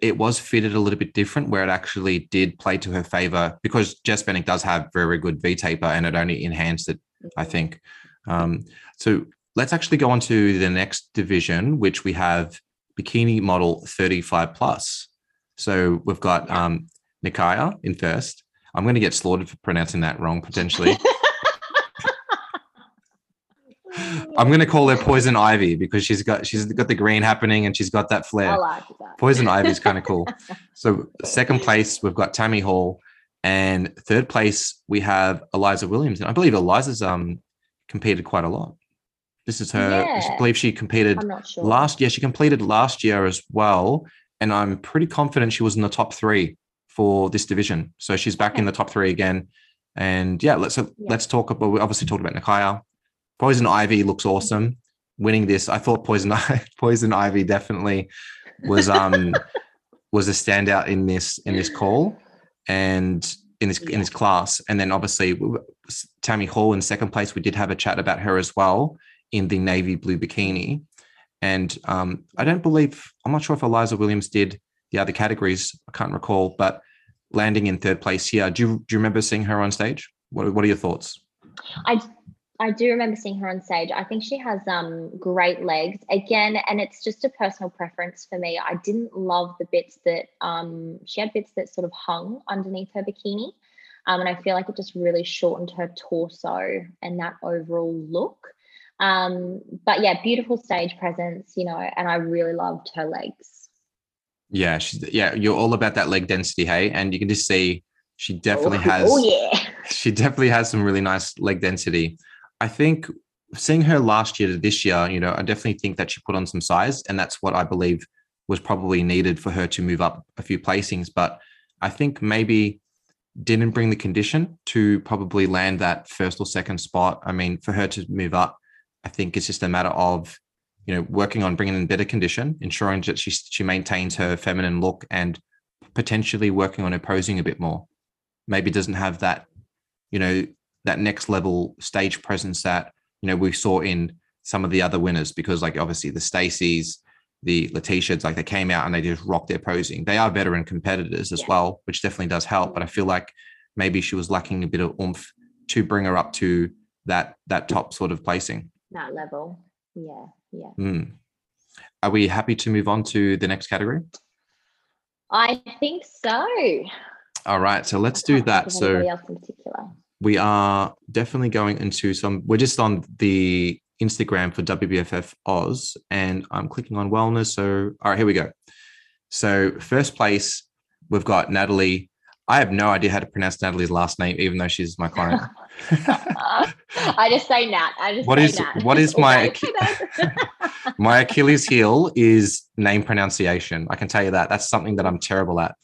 It was fitted a little bit different where it actually did play to her favor because Jess Bennick does have very good V taper and it only enhanced it. I think. Um, so let's actually go on to the next division, which we have bikini model 35 plus. So we've got um, Nikaya in first. I'm going to get slaughtered for pronouncing that wrong potentially. I'm gonna call her Poison Ivy because she's got she's got the green happening and she's got that flair. Like that. Poison Ivy is kind of cool. So second place we've got Tammy Hall, and third place we have Eliza Williams, and I believe Eliza's um competed quite a lot. This is her. Yeah. I believe she competed sure. last year. She completed last year as well, and I'm pretty confident she was in the top three for this division. So she's back okay. in the top three again. And yeah, let's yeah. let's talk about. We obviously talked about Nikaya. Poison Ivy looks awesome. Winning this, I thought Poison Poison Ivy definitely was um was a standout in this in this call and in this in this class. And then obviously Tammy Hall in second place. We did have a chat about her as well in the navy blue bikini. And um, I don't believe I'm not sure if Eliza Williams did the other categories. I can't recall, but landing in third place here. Do you do you remember seeing her on stage? What what are your thoughts? I I do remember seeing her on stage. I think she has um, great legs again, and it's just a personal preference for me. I didn't love the bits that um, she had bits that sort of hung underneath her bikini, um, and I feel like it just really shortened her torso and that overall look. Um, but yeah, beautiful stage presence, you know, and I really loved her legs. Yeah, she's yeah, you're all about that leg density, hey, and you can just see she definitely oh, has. Oh yeah, she definitely has some really nice leg density. I think seeing her last year to this year, you know, I definitely think that she put on some size, and that's what I believe was probably needed for her to move up a few placings. But I think maybe didn't bring the condition to probably land that first or second spot. I mean, for her to move up, I think it's just a matter of you know working on bringing in better condition, ensuring that she she maintains her feminine look, and potentially working on her posing a bit more. Maybe doesn't have that, you know, that next level stage presence that you know we saw in some of the other winners because like obviously the Stacy's, the Letitia's, like they came out and they just rocked their posing. They are veteran competitors as yeah. well, which definitely does help. But I feel like maybe she was lacking a bit of oomph to bring her up to that that top sort of placing. That level. Yeah. Yeah. Mm. Are we happy to move on to the next category? I think so. All right. So let's do that. So we are definitely going into some we're just on the instagram for wbff oz and i'm clicking on wellness so all right here we go. So first place we've got natalie. I have no idea how to pronounce natalie's last name even though she's my client. I just say nat. I just what is nat. what is my my achilles heel is name pronunciation. I can tell you that. That's something that i'm terrible at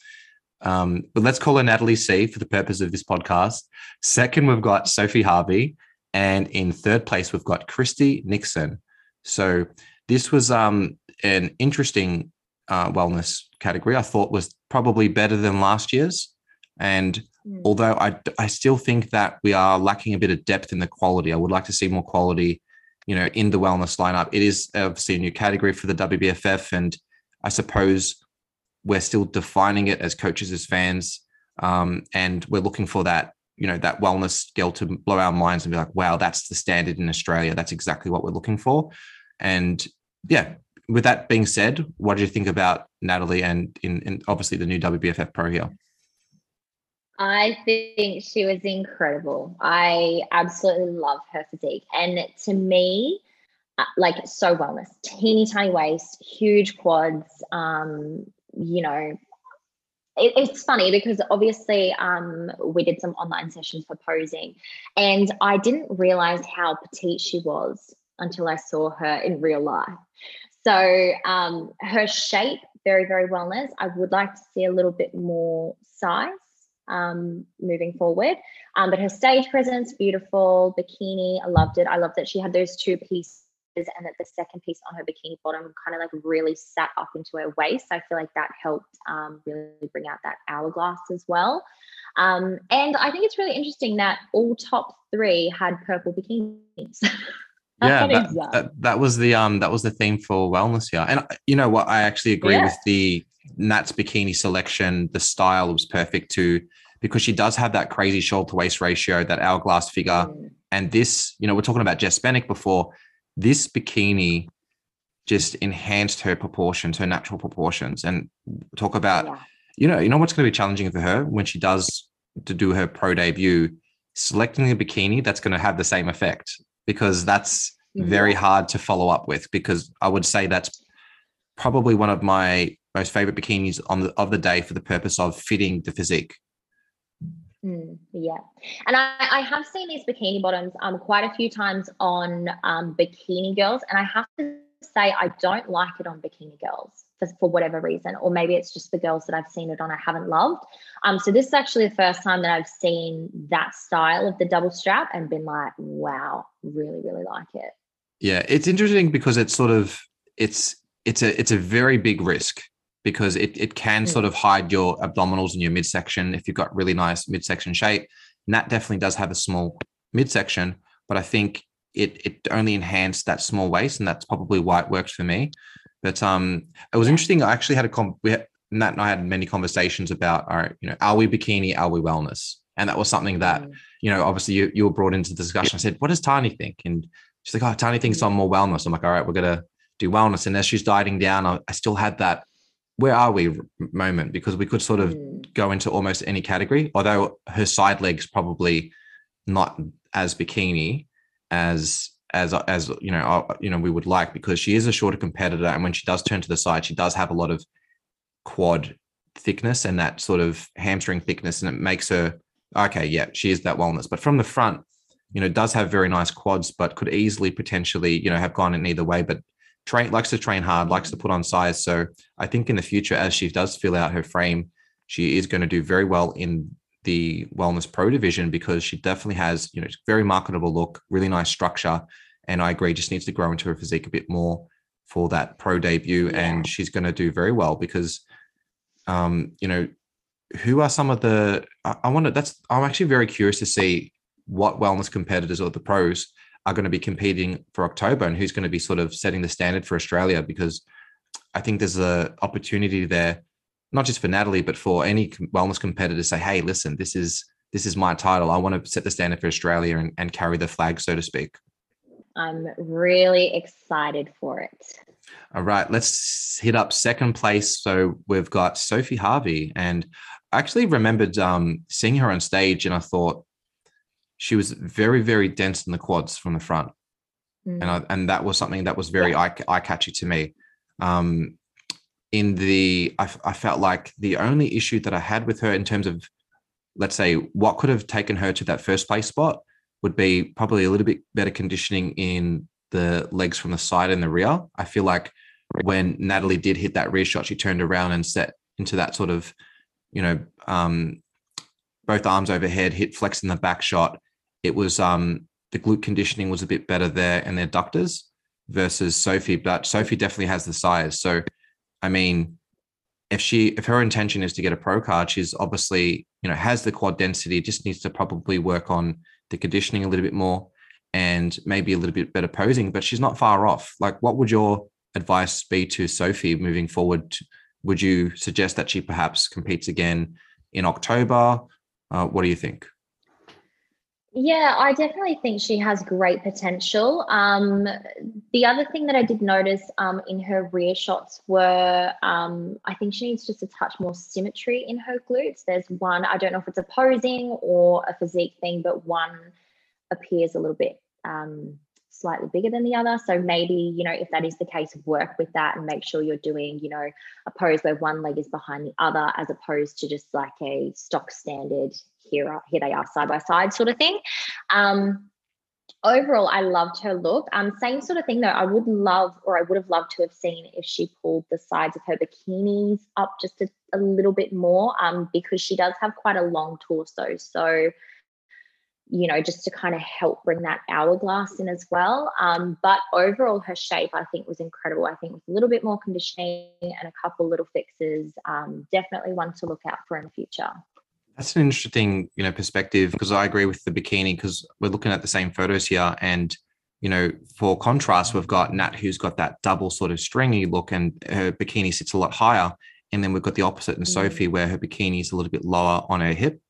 um, but let's call her Natalie C for the purpose of this podcast. Second, we've got Sophie Harvey. And in third place, we've got Christy Nixon. So this was um, an interesting uh, wellness category. I thought was probably better than last year's. And mm. although I, I still think that we are lacking a bit of depth in the quality, I would like to see more quality, you know, in the wellness lineup. It is obviously a new category for the WBFF, and I suppose we're still defining it as coaches, as fans, um, and we're looking for that, you know, that wellness skill to blow our minds and be like, wow, that's the standard in Australia. That's exactly what we're looking for. And yeah, with that being said, what do you think about Natalie and in, in obviously the new WBFF Pro here? I think she was incredible. I absolutely love her physique. And to me, uh, like so wellness, teeny tiny waist, huge quads, um, you know, it, it's funny because obviously um, we did some online sessions for posing, and I didn't realize how petite she was until I saw her in real life. So um, her shape, very, very wellness. I would like to see a little bit more size um, moving forward. Um, but her stage presence, beautiful. Bikini, I loved it. I loved that she had those two pieces and that the second piece on her bikini bottom kind of like really sat up into her waist. I feel like that helped um, really bring out that hourglass as well. Um, and I think it's really interesting that all top three had purple bikinis. yeah, that, that, that, was the um that was the theme for wellness here. And you know what? I actually agree yeah. with the Nat's bikini selection. The style was perfect too, because she does have that crazy shoulder to waist ratio, that hourglass figure. Mm. And this, you know, we're talking about Jess Bennick before this bikini just enhanced her proportions, her natural proportions. And talk about, yeah. you know, you know what's going to be challenging for her when she does to do her pro debut, selecting a bikini that's going to have the same effect because that's mm-hmm. very hard to follow up with. Because I would say that's probably one of my most favorite bikinis on the of the day for the purpose of fitting the physique. Mm, yeah, and I, I, have seen these bikini bottoms um quite a few times on um, bikini girls, and I have to say I don't like it on bikini girls for, for whatever reason, or maybe it's just the girls that I've seen it on I haven't loved. Um, so this is actually the first time that I've seen that style of the double strap and been like, wow, really, really like it. Yeah, it's interesting because it's sort of it's it's a it's a very big risk because it, it can sort of hide your abdominals and your midsection if you've got really nice midsection shape. Nat definitely does have a small midsection, but I think it it only enhanced that small waist, and that's probably why it worked for me. But um, it was interesting. I actually had a com- we had, Nat and I had many conversations about, all right, you know, are we bikini? Are we wellness? And that was something that, mm. you know, obviously you, you were brought into the discussion. I said, what does Tahnee think? And she's like, oh, Tahnee thinks I'm more wellness. I'm like, all right, we're going to do wellness. And as she's dieting down, I, I still had that where are we moment because we could sort of mm. go into almost any category although her side legs probably not as bikini as as as you know uh, you know we would like because she is a shorter competitor and when she does turn to the side she does have a lot of quad thickness and that sort of hamstring thickness and it makes her okay yeah she is that wellness but from the front you know does have very nice quads but could easily potentially you know have gone in either way but train likes to train hard, likes to put on size. So I think in the future, as she does fill out her frame, she is going to do very well in the wellness pro division because she definitely has, you know, very marketable look, really nice structure. And I agree, just needs to grow into her physique a bit more for that pro debut. Yeah. And she's going to do very well because, um, you know, who are some of the, I, I want to, that's, I'm actually very curious to see what wellness competitors or the pros are going to be competing for October and who's going to be sort of setting the standard for Australia because I think there's a opportunity there, not just for Natalie, but for any wellness competitor to say, hey, listen, this is this is my title. I want to set the standard for Australia and, and carry the flag, so to speak. I'm really excited for it. All right, let's hit up second place. So we've got Sophie Harvey, and I actually remembered um, seeing her on stage, and I thought, she was very very dense in the quads from the front mm. and I, and that was something that was very yeah. eye, catchy to me um in the I, I felt like the only issue that i had with her in terms of let's say what could have taken her to that first place spot would be probably a little bit better conditioning in the legs from the side and the rear i feel like when natalie did hit that rear shot she turned around and set into that sort of you know um both arms overhead hit flex in the back shot it was um, the glute conditioning was a bit better there and their adductors versus Sophie, but Sophie definitely has the size. So, I mean, if she if her intention is to get a pro card, she's obviously you know has the quad density. Just needs to probably work on the conditioning a little bit more and maybe a little bit better posing. But she's not far off. Like, what would your advice be to Sophie moving forward? Would you suggest that she perhaps competes again in October? Uh, what do you think? Yeah, I definitely think she has great potential. Um, the other thing that I did notice um, in her rear shots were um, I think she needs just a touch more symmetry in her glutes. There's one, I don't know if it's a posing or a physique thing, but one appears a little bit um, slightly bigger than the other. So maybe, you know, if that is the case, work with that and make sure you're doing, you know, a pose where one leg is behind the other as opposed to just like a stock standard here, here they are side by side sort of thing. Um, overall, I loved her look. Um, same sort of thing though. I would love, or I would have loved to have seen if she pulled the sides of her bikinis up just a, a little bit more, um, because she does have quite a long torso. So, you know, just to kind of help bring that hourglass in as well. Um, but overall, her shape I think was incredible. I think with a little bit more conditioning and a couple little fixes, um, definitely one to look out for in the future. That's an interesting, you know, perspective because I agree with the bikini because we're looking at the same photos here, and you know, for contrast, we've got Nat who's got that double sort of stringy look, and her bikini sits a lot higher, and then we've got the opposite in mm. Sophie where her bikini is a little bit lower on her hip,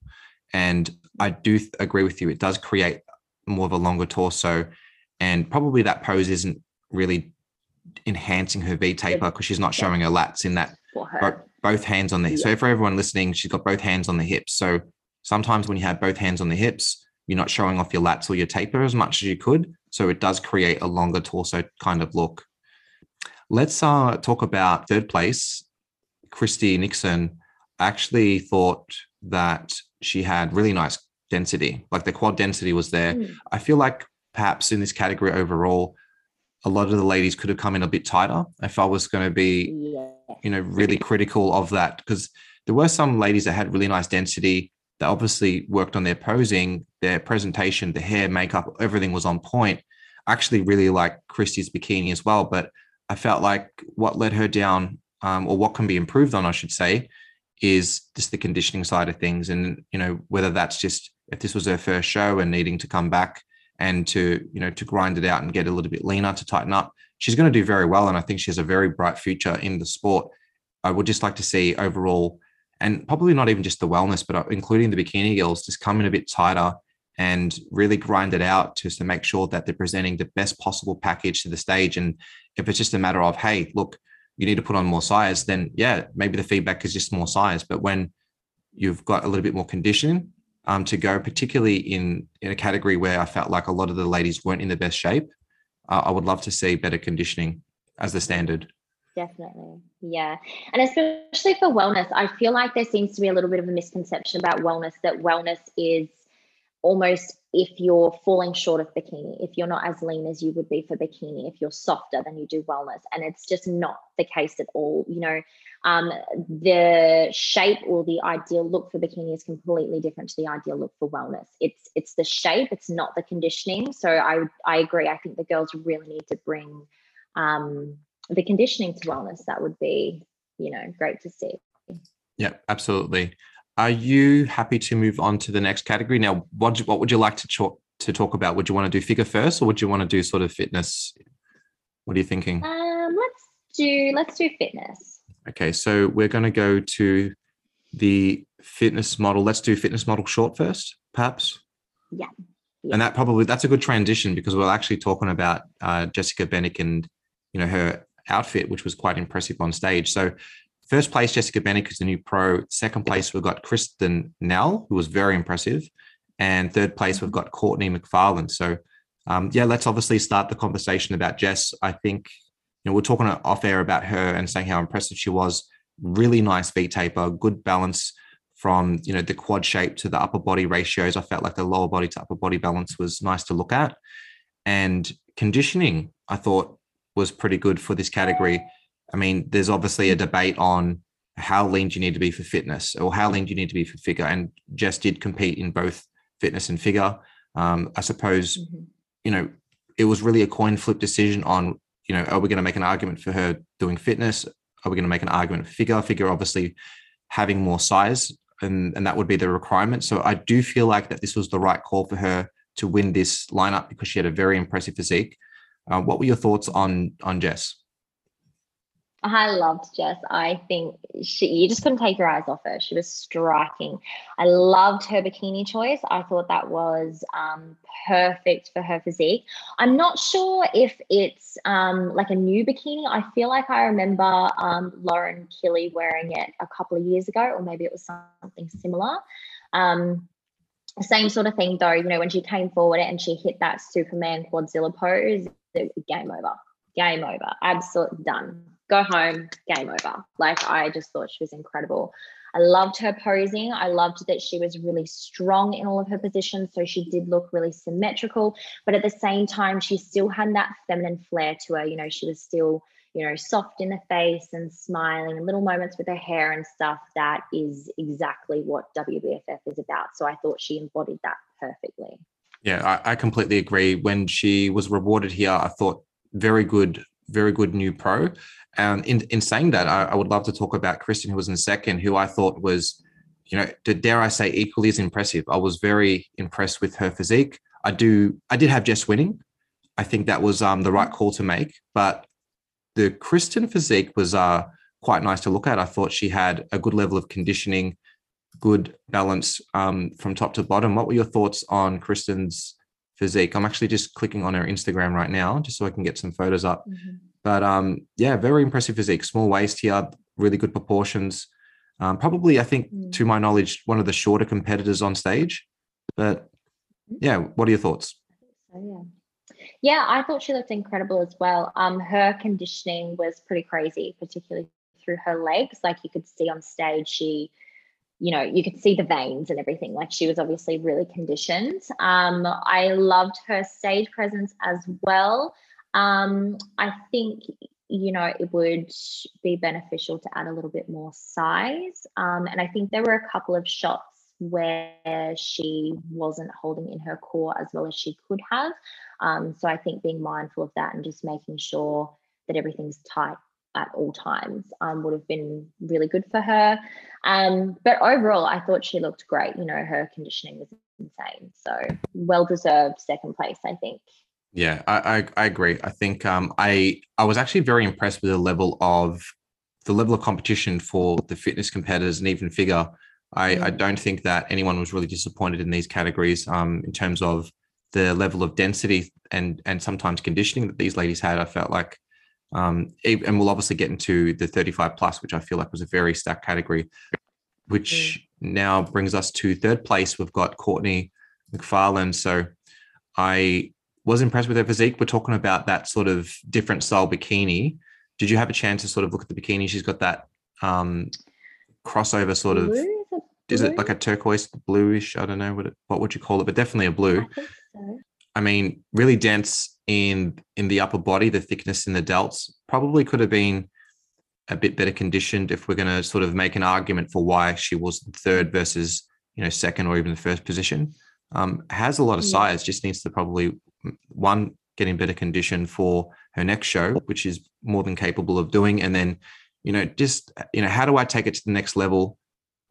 and I do th- agree with you. It does create more of a longer torso, and probably that pose isn't really enhancing her V taper because she's not showing her lats in that both hands on the so for everyone listening she's got both hands on the hips. So sometimes when you have both hands on the hips you're not showing off your lats or your taper as much as you could. So it does create a longer torso kind of look. Let's uh, talk about third place. Christy nixon I actually thought that she had really nice density like the quad density was there. Mm. i feel like perhaps in this category overall a lot of the ladies could have come in a bit tighter if I was going to be, yeah. You know, really critical of that because there were some ladies that had really nice density that obviously worked on their posing, their presentation, the hair, makeup, everything was on point. I actually really like Christy's bikini as well, but I felt like what let her down, um, or what can be improved on, I should say, is just the conditioning side of things, and you know whether that's just if this was her first show and needing to come back and to you know to grind it out and get a little bit leaner to tighten up she's going to do very well and i think she has a very bright future in the sport i would just like to see overall and probably not even just the wellness but uh, including the bikini girls just come in a bit tighter and really grind it out just to make sure that they're presenting the best possible package to the stage and if it's just a matter of hey look you need to put on more size then yeah maybe the feedback is just more size but when you've got a little bit more conditioning um, to go, particularly in in a category where I felt like a lot of the ladies weren't in the best shape. I would love to see better conditioning as the standard. Definitely. Yeah. And especially for wellness, I feel like there seems to be a little bit of a misconception about wellness that wellness is almost if you're falling short of bikini, if you're not as lean as you would be for bikini, if you're softer than you do wellness. And it's just not the case at all. You know, um, the shape or the ideal look for bikini is completely different to the ideal look for wellness. It's it's the shape, it's not the conditioning. So I I agree. I think the girls really need to bring um, the conditioning to wellness. That would be you know great to see. Yeah, absolutely. Are you happy to move on to the next category now? What what would you like to talk to talk about? Would you want to do figure first, or would you want to do sort of fitness? What are you thinking? Um, let's do let's do fitness. Okay, so we're going to go to the fitness model. Let's do fitness model short first, perhaps. Yeah. yeah. And that probably that's a good transition because we're actually talking about uh, Jessica Bennick and you know her outfit, which was quite impressive on stage. So First place, Jessica Bennick is the new pro. Second place, we've got Kristen Nell, who was very impressive. And third place, we've got Courtney McFarland. So, um, yeah, let's obviously start the conversation about Jess. I think, know, we're talking off air about her and saying how impressive she was. Really nice V taper, good balance from, you know, the quad shape to the upper body ratios. I felt like the lower body to upper body balance was nice to look at. And conditioning, I thought, was pretty good for this category I mean, there's obviously a debate on how lean do you need to be for fitness or how lean do you need to be for figure. And Jess did compete in both fitness and figure. Um, I suppose, mm-hmm. you know, it was really a coin flip decision on, you know, are we going to make an argument for her doing fitness? Are we going to make an argument for figure? Figure obviously having more size, and, and that would be the requirement. So I do feel like that this was the right call for her to win this lineup because she had a very impressive physique. Uh, what were your thoughts on on Jess? I loved Jess. I think she you just couldn't take your eyes off her. She was striking. I loved her bikini choice. I thought that was um, perfect for her physique. I'm not sure if it's um, like a new bikini. I feel like I remember um, Lauren Kili wearing it a couple of years ago, or maybe it was something similar. Um, same sort of thing though, you know, when she came forward and she hit that Superman Quadzilla pose, game over, game over, absolute done. Go home, game over. Like I just thought she was incredible. I loved her posing. I loved that she was really strong in all of her positions. So she did look really symmetrical, but at the same time, she still had that feminine flair to her. You know, she was still you know, soft in the face and smiling and little moments with her hair and stuff. That is exactly what WBFF is about. So I thought she embodied that perfectly. Yeah, I, I completely agree. When she was rewarded here, I thought very good, very good new pro. And in, in saying that, I, I would love to talk about Kristen, who was in second, who I thought was, you know, dare I say, equally as impressive. I was very impressed with her physique. I do, I did have Jess winning. I think that was um, the right call to make. But the Kristen physique was uh, quite nice to look at. I thought she had a good level of conditioning, good balance um, from top to bottom. What were your thoughts on Kristen's physique? I'm actually just clicking on her Instagram right now just so I can get some photos up. Mm-hmm. But um, yeah, very impressive physique. Small waist here, really good proportions. Um, probably, I think, mm-hmm. to my knowledge, one of the shorter competitors on stage. But mm-hmm. yeah, what are your thoughts? So, yeah. Yeah, I thought she looked incredible as well. Um, her conditioning was pretty crazy, particularly through her legs. Like you could see on stage, she, you know, you could see the veins and everything. Like she was obviously really conditioned. Um, I loved her stage presence as well. Um, I think you know it would be beneficial to add a little bit more size. Um, and I think there were a couple of shots where she wasn't holding in her core as well as she could have. Um, so I think being mindful of that and just making sure that everything's tight at all times um, would have been really good for her. Um, but overall, I thought she looked great. You know, her conditioning was insane. So well deserved second place, I think. Yeah, I, I, I agree. I think um, I I was actually very impressed with the level of the level of competition for the fitness competitors and even figure I, I don't think that anyone was really disappointed in these categories um, in terms of the level of density and and sometimes conditioning that these ladies had. I felt like, um, and we'll obviously get into the 35 plus, which I feel like was a very stacked category, which mm. now brings us to third place. We've got Courtney McFarland. So I was impressed with her physique. We're talking about that sort of different style bikini. Did you have a chance to sort of look at the bikini? She's got that um, crossover sort of is it like a turquoise bluish? I don't know what it, what would you call it, but definitely a blue. I, so. I mean, really dense in in the upper body, the thickness in the delts probably could have been a bit better conditioned if we're going to sort of make an argument for why she was third versus you know second or even the first position. Um, has a lot of size, just needs to probably one get in better condition for her next show, which is more than capable of doing, and then you know just you know how do I take it to the next level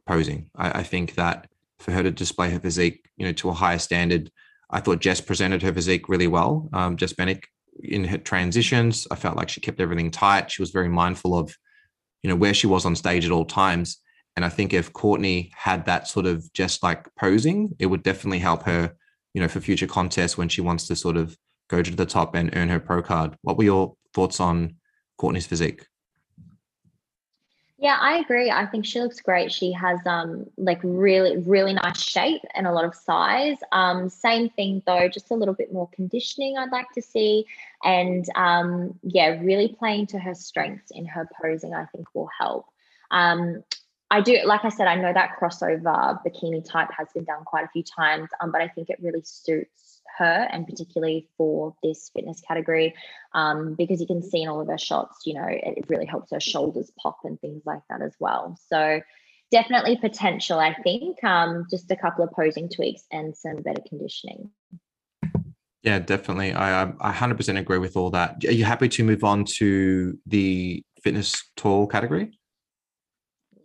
posing. I, I, think that for her to display her physique, you know, to a higher standard, I thought Jess presented her physique really well. Um, Jess Bennick in her transitions, I felt like she kept everything tight. She was very mindful of, you know, where she was on stage at all times. And I think if Courtney had that sort of just like posing, it would definitely help her, you know, for future contests when she wants to sort of go to the top and earn her pro card. What were your thoughts on Courtney's physique? Yeah, I agree. I think she looks great. She has um like really really nice shape and a lot of size. Um same thing though, just a little bit more conditioning I'd like to see and um yeah, really playing to her strengths in her posing I think will help. Um I do like I said I know that crossover bikini type has been done quite a few times um but I think it really suits her and particularly for this fitness category um, because you can see in all of her shots you know it really helps her shoulders pop and things like that as well. So definitely potential i think um, just a couple of posing tweaks and some better conditioning. Yeah definitely. I i 100% agree with all that. Are you happy to move on to the fitness tall category?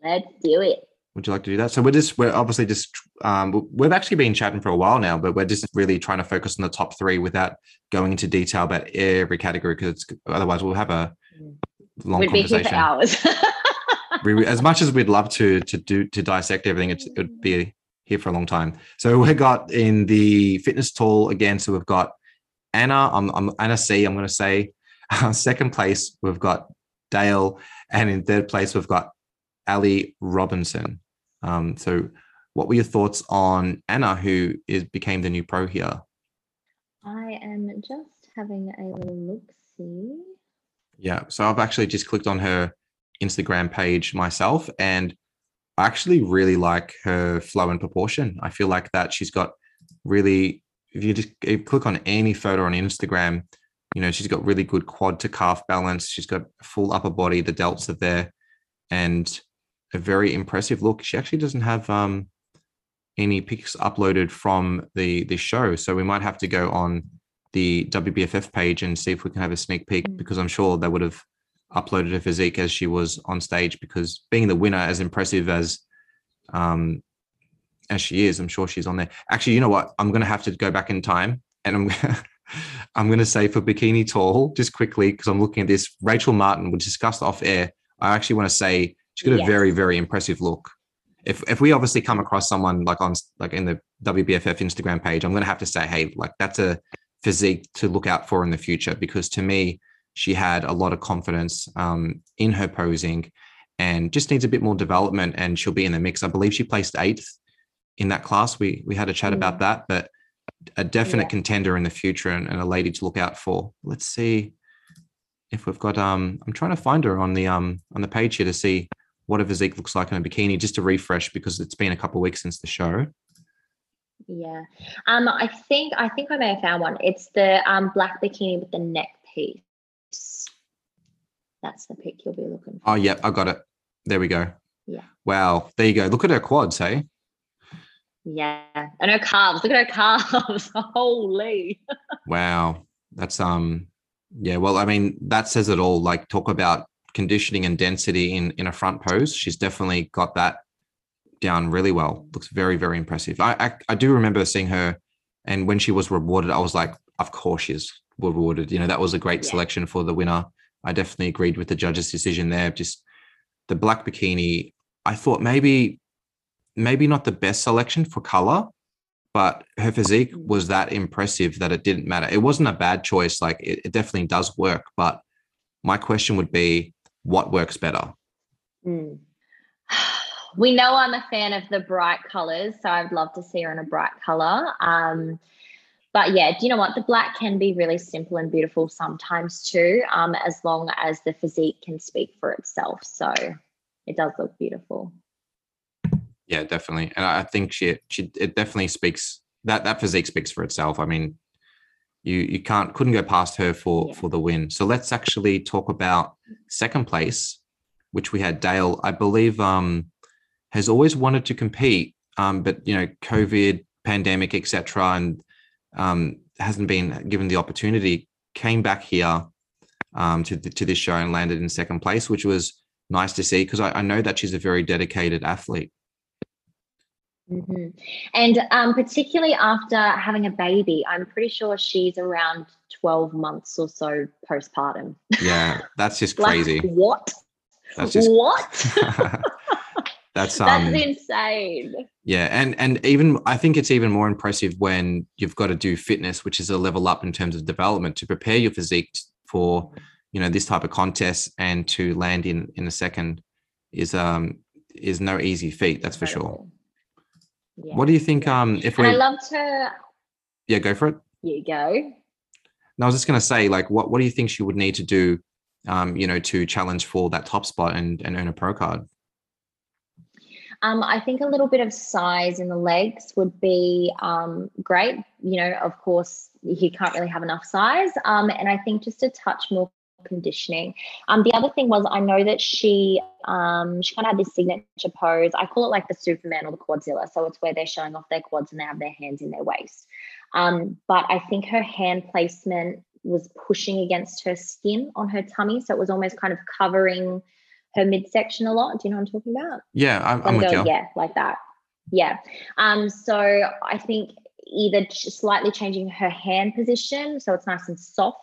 Let's do it would you like to do that? So we're just we're obviously just um, we've actually been chatting for a while now, but we're just really trying to focus on the top three without going into detail about every category because otherwise we'll have a long we'd conversation. Be here for hours. as much as we'd love to to do to dissect everything, it would be here for a long time. So we got in the fitness tall again. So we've got Anna. I'm, I'm Anna C. I'm going to say uh, second place. We've got Dale, and in third place we've got Ali Robinson. Um, so what were your thoughts on Anna, who is became the new pro here? I am just having a little look see. Yeah, so I've actually just clicked on her Instagram page myself, and I actually really like her flow and proportion. I feel like that she's got really, if you just if you click on any photo on Instagram, you know, she's got really good quad to calf balance. She's got full upper body, the delts are there, and a very impressive look. She actually doesn't have um, any pics uploaded from the the show, so we might have to go on the WBFF page and see if we can have a sneak peek mm. because I'm sure they would have uploaded her physique as she was on stage because being the winner, as impressive as um, as she is, I'm sure she's on there. Actually, you know what? I'm going to have to go back in time and I'm I'm going to say for bikini tall, just quickly because I'm looking at this. Rachel Martin, we discussed off air. I actually want to say she's got a very very impressive look. If if we obviously come across someone like on like in the WBFF Instagram page, I'm going to have to say, hey, like that's a physique to look out for in the future because to me she had a lot of confidence um, in her posing and just needs a bit more development and she'll be in the mix i believe she placed eighth in that class we we had a chat mm. about that but a definite yeah. contender in the future and, and, a lady to look out for let's see if we've got um i'm trying to find her on the um on the page here to see what a physique looks like in a bikini just to refresh because it's been a couple of weeks since the show yeah. Um, I think I think I may have found one. It's the um black bikini with the neck piece. That's the pic you'll be looking for. Oh yeah, I got it. There we go. Yeah. Wow. There you go. Look at her quads, hey? Yeah. And her calves. Look at her calves. Holy. wow. That's um yeah, well, I mean, that says it all. Like talk about conditioning and density in in a front pose. She's definitely got that down really well. Looks very, very impressive. I, I, I do remember seeing her, and when she was rewarded, I was like, of course she's rewarded. You know, that was a great yeah. selection for the winner. I definitely agreed with the judge's decision there. Just the black bikini. I thought maybe, maybe not the best selection for color, but her physique mm. was that impressive that it didn't matter. It wasn't a bad choice. Like it, it definitely does work. But my question would be, what works better? Mm. we know I'm a fan of the bright colors, so I'd love to see her in a bright color. Um, but yeah, do you know what? The black can be really simple and beautiful sometimes too, um, as long as the physique can speak for itself. So it does look beautiful. Yeah, definitely, and I think she she it definitely speaks that that physique speaks for itself. I mean, you you can't couldn't go past her for yeah. for the win. So let's actually talk about second place, which we had Dale. I believe um has always wanted to compete, um, but you know, COVID, pandemic, etc., and um, hasn't been given the opportunity. Came back here um, to to this show and landed in second place, which was nice to see because I, I, know that she's a very dedicated athlete. Mm-hmm. And um, particularly after having a baby, I'm pretty sure she's around 12 months or so postpartum. Yeah, that's just crazy. like, what? That's just what? That's um, that's insane. Yeah, and and even I think it's even more impressive when you've got to do fitness, which is a level up in terms of development to prepare your physique for you know this type of contest and to land in in a second is um is no easy feat. That's for sure. Yeah. What do you think? Um, if we, I love to. Yeah, go for it. You go. And I was just going to say, like, what what do you think she would need to do, um, you know, to challenge for that top spot and and earn a pro card? Um, I think a little bit of size in the legs would be um, great. You know, of course, you can't really have enough size. Um, and I think just a touch more conditioning. Um, the other thing was I know that she um, she kind of had this signature pose. I call it like the Superman or the Quadzilla. So it's where they're showing off their quads and they have their hands in their waist. Um, but I think her hand placement was pushing against her skin on her tummy. So it was almost kind of covering her midsection a lot. Do you know what I'm talking about? Yeah, I'm, I'm with you. Yeah, like that. Yeah. Um. So I think either slightly changing her hand position so it's nice and soft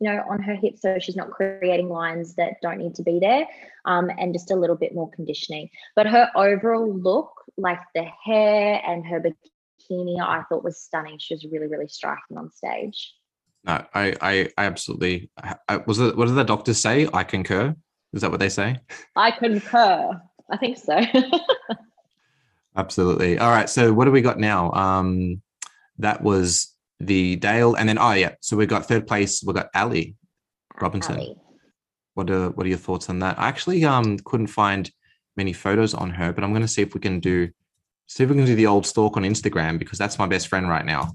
you know on her hips so she's not creating lines that don't need to be there um, and just a little bit more conditioning but her overall look like the hair and her bikini i thought was stunning she was really really striking on stage no i i, I absolutely I, was it what did the doctors say i concur is that what they say? I concur. I think so. Absolutely. All right. So what do we got now? Um, that was the Dale, and then oh yeah. So we've got third place. We've got Ali Robinson. Ali. What are what are your thoughts on that? I actually um couldn't find many photos on her, but I'm going to see if we can do see if we can do the old stalk on Instagram because that's my best friend right now.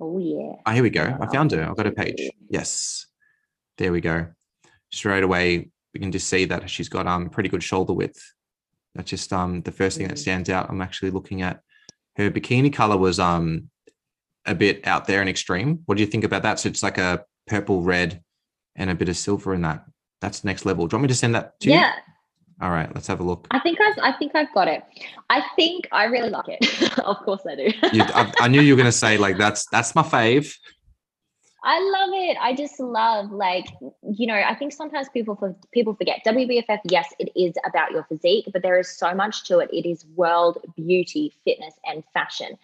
Oh yeah. Oh, here we go. I found her. I've got a page. Yes. There we go. Straight away, we can just see that she's got um pretty good shoulder width. That's just um the first thing that mm. stands out. I'm actually looking at her bikini color was um a bit out there and extreme. What do you think about that? So it's like a purple, red, and a bit of silver in that. That's next level. Do you want me to send that to yeah. you? Yeah. All right, let's have a look. I think I've I think I've got it. I think I really like it. of course I do. you, I, I, knew you were going to say like that's that's my fave. I love it. I just love like you know. I think sometimes people for people forget WBFF. Yes, it is about your physique, but there is so much to it. It is world beauty, fitness, and fashion.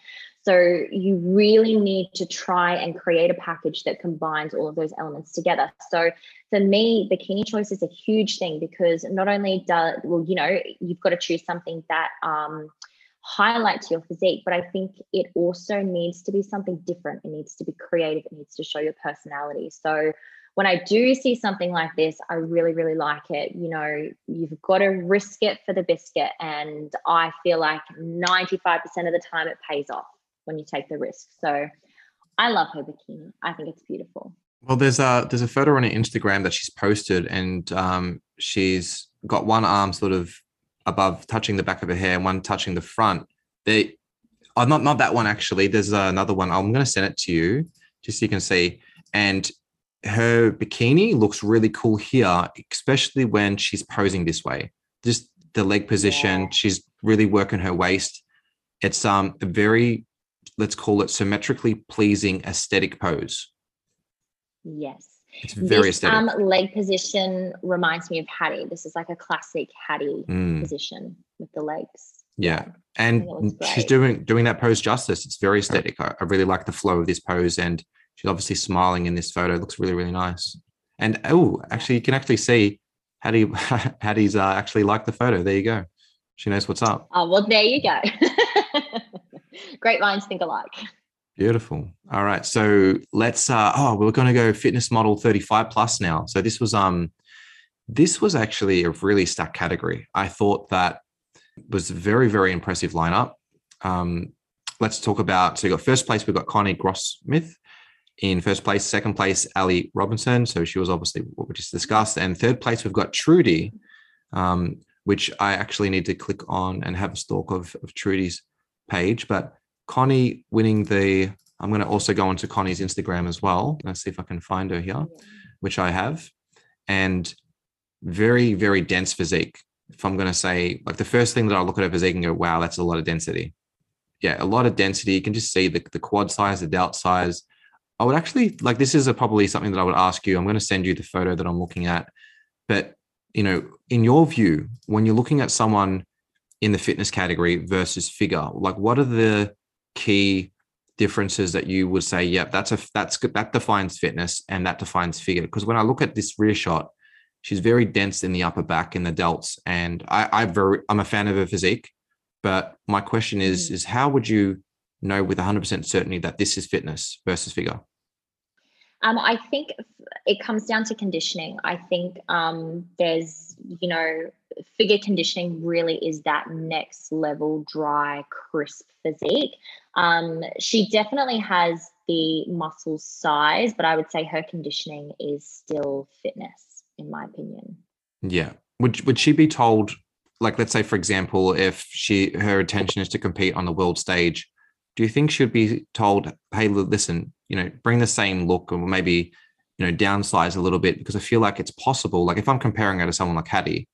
So you really need to try and create a package that combines all of those elements together. So for me, bikini choice is a huge thing because not only does well, you know, you've got to choose something that um, highlights your physique, but I think it also needs to be something different. It needs to be creative. It needs to show your personality. So when I do see something like this, I really, really like it. You know, you've got to risk it for the biscuit. And I feel like 95% of the time it pays off when you take the risk. So I love her bikini. I think it's beautiful. Well, there's a there's a photo on her Instagram that she's posted, and um, she's got one arm sort of above touching the back of her hair, and one touching the front. They, oh, not not that one actually. There's another one. I'm going to send it to you just so you can see. And her bikini looks really cool here, especially when she's posing this way. Just the leg position. Yeah. She's really working her waist. It's um a very let's call it symmetrically pleasing aesthetic pose. Yes. It's very this, aesthetic. Um, leg position reminds me of Hattie. This is like a classic Hattie mm. position with the legs. Yeah. And she's doing doing that pose justice. It's very aesthetic. I, I, really like the flow of this pose. And she's obviously smiling in this photo. It looks really, really nice. And oh, actually, you can actually see Hattie Hattie's uh, actually like the photo. There you go. She knows what's up. Oh, well, there you go. Great minds think alike. Beautiful. All right. So let's uh oh, we're gonna go fitness model 35 plus now. So this was um this was actually a really stacked category. I thought that was very, very impressive lineup. Um, let's talk about so you got first place, we've got Connie Grossmith in first place, second place, Ali Robinson. So she was obviously what we just discussed. And third place, we've got Trudy, um, which I actually need to click on and have a stalk of, of Trudy's page. But Connie winning the, I'm going to also go onto Connie's Instagram as well. Let's see if I can find her here, which I have. And very, very dense physique. If I'm going to say, like the first thing that I look at her physique and go, wow, that's a lot of density. Yeah, a lot of density. You can just see the, the quad size, the delt size. I would actually like this is a, probably something that I would ask you. I'm going to send you the photo that I'm looking at. But, you know, in your view, when you're looking at someone in the fitness category versus figure, like what are the key differences that you would say, yep, that's a that's good that defines fitness and that defines figure? Because when I look at this rear shot, she's very dense in the upper back in the delts, and I, I very I'm a fan of her physique. But my question is, mm. is how would you know with 100% certainty that this is fitness versus figure? Um, I think it comes down to conditioning. I think um, there's, you know, figure conditioning really is that next level dry, crisp physique. Um, she definitely has the muscle size, but I would say her conditioning is still fitness, in my opinion. Yeah. Would would she be told, like, let's say, for example, if she her intention is to compete on the world stage, do you think she'd be told, hey, listen, you know, bring the same look or maybe, you know, downsize a little bit? Because I feel like it's possible. Like if I'm comparing her to someone like Hattie,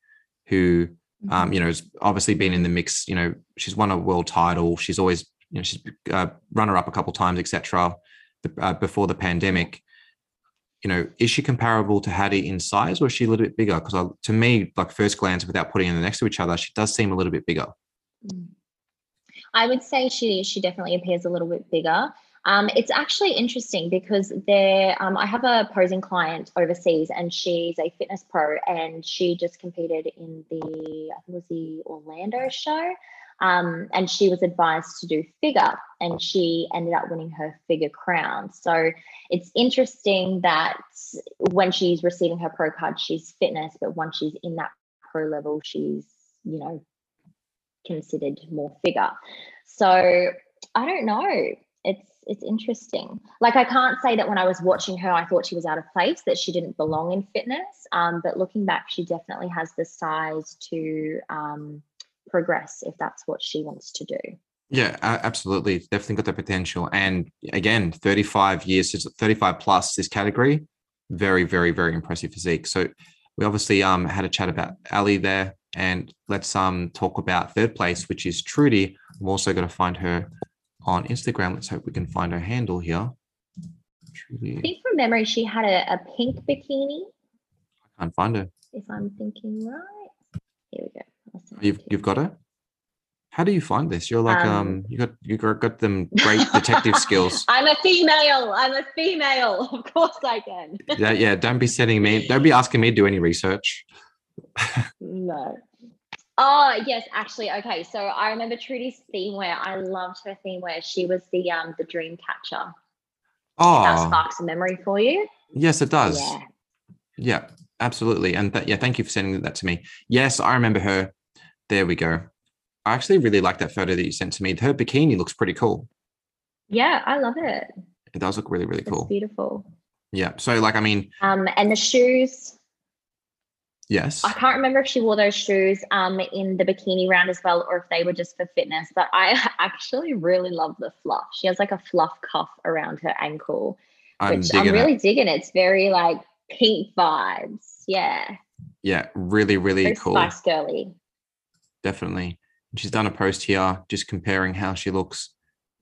who um, mm-hmm. you know, has obviously been in the mix. You know, she's won a world title. She's always, you know, she's uh, runner up a couple times, etc. Uh, before the pandemic, you know, is she comparable to Hattie in size, or is she a little bit bigger? Because to me, like first glance, without putting them next to each other, she does seem a little bit bigger. I would say she she definitely appears a little bit bigger. Um, it's actually interesting because there, um, I have a posing client overseas, and she's a fitness pro, and she just competed in the, I think it was the Orlando show, um, and she was advised to do figure, and she ended up winning her figure crown. So it's interesting that when she's receiving her pro card, she's fitness, but once she's in that pro level, she's you know considered more figure. So I don't know. It's it's interesting. Like I can't say that when I was watching her, I thought she was out of place, that she didn't belong in fitness. Um, but looking back, she definitely has the size to um, progress if that's what she wants to do. Yeah, absolutely. Definitely got the potential. And again, 35 years, 35 plus this category, very, very, very impressive physique. So we obviously um had a chat about Ali there, and let's um talk about third place, which is Trudy. I'm also going to find her on Instagram. Let's hope we can find her handle here. Trudy. I think from memory, she had a, a pink bikini. I can't find her. If I'm thinking right. Here we go. You've, you've got her? How do you find this? You're like um, um you got you got, got them great detective skills. I'm a female. I'm a female. Of course I can. yeah, yeah. Don't be sending me. Don't be asking me to do any research. no. Oh yes, actually, okay. So I remember Trudy's theme wear. I loved her theme wear. She was the um the dream catcher. Oh, that sparks a memory for you. Yes, it does. Yeah, yeah absolutely. And th- yeah, thank you for sending that to me. Yes, I remember her. There we go. I actually really like that photo that you sent to me. Her bikini looks pretty cool. Yeah, I love it. It does look really, really cool. Beautiful. Yeah. So, like, I mean, um, and the shoes. Yes. I can't remember if she wore those shoes um in the bikini round as well, or if they were just for fitness. But I actually really love the fluff. She has like a fluff cuff around her ankle, I'm which I'm really it. digging. It's very like pink vibes. Yeah. Yeah, really, really very cool. Spice girly. Definitely. She's done a post here just comparing how she looks.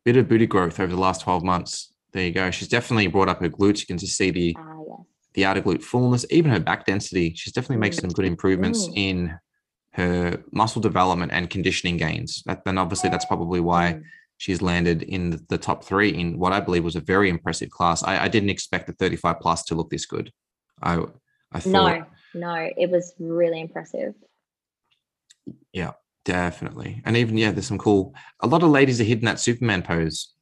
Bit of booty growth over the last 12 months. There you go. She's definitely brought up her glutes. You can just see the yes. The outer glute fullness, even her back density. She's definitely making some good improvements in her muscle development and conditioning gains. That, then obviously that's probably why mm. she's landed in the top three in what I believe was a very impressive class. I, I didn't expect the 35 plus to look this good. I I thought no, no, it was really impressive. Yeah, Definitely. And even, yeah, there's some cool, a lot of ladies are hitting that Superman pose.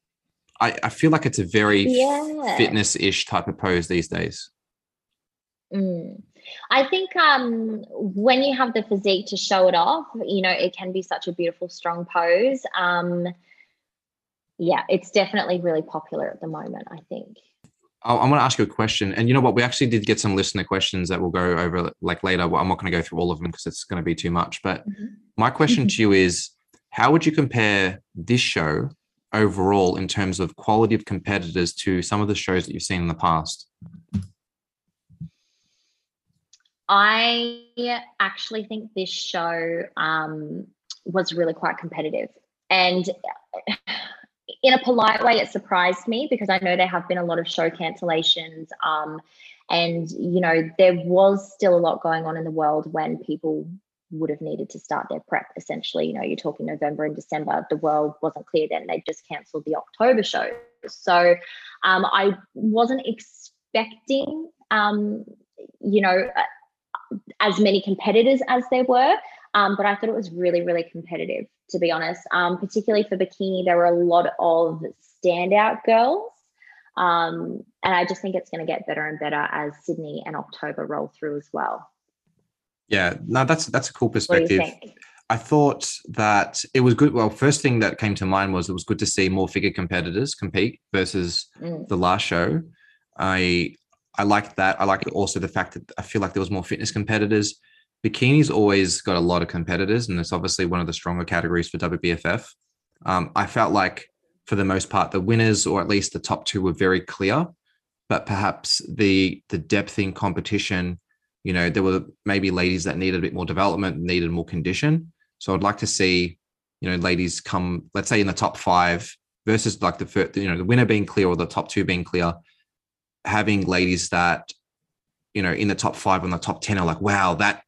I, I feel like it's a very yeah. fitness ish type of pose these days. Mm. I think um, when you have the physique to show it off, you know, it can be such a beautiful, strong pose. Um, yeah, it's definitely really popular at the moment, I think. I want to ask you a question. And you know what? We actually did get some listener questions that we'll go over like later. I'm not going to go through all of them because it's going to be too much. But mm-hmm. my question to you is how would you compare this show overall in terms of quality of competitors to some of the shows that you've seen in the past? I actually think this show um, was really quite competitive. And in a polite way, it surprised me because I know there have been a lot of show cancellations. Um, and, you know, there was still a lot going on in the world when people would have needed to start their prep essentially. You know, you're talking November and December, the world wasn't clear then. They just cancelled the October show. So um, I wasn't expecting, um, you know, as many competitors as there were. Um, but I thought it was really, really competitive, to be honest. Um, particularly for bikini, there were a lot of standout girls. Um, and I just think it's going to get better and better as Sydney and October roll through as well. Yeah, no, that's that's a cool perspective. I thought that it was good. Well, first thing that came to mind was it was good to see more figure competitors compete versus mm. the last show. I I liked that. I liked also the fact that I feel like there was more fitness competitors bikini's always got a lot of competitors, and it's obviously one of the stronger categories for WBFF. Um, I felt like, for the most part, the winners, or at least the top two, were very clear. But perhaps the the depth in competition, you know, there were maybe ladies that needed a bit more development, needed more condition. So I'd like to see, you know, ladies come, let's say, in the top five versus like the first, you know, the winner being clear or the top two being clear, having ladies that, you know, in the top five and the top ten are like, wow, that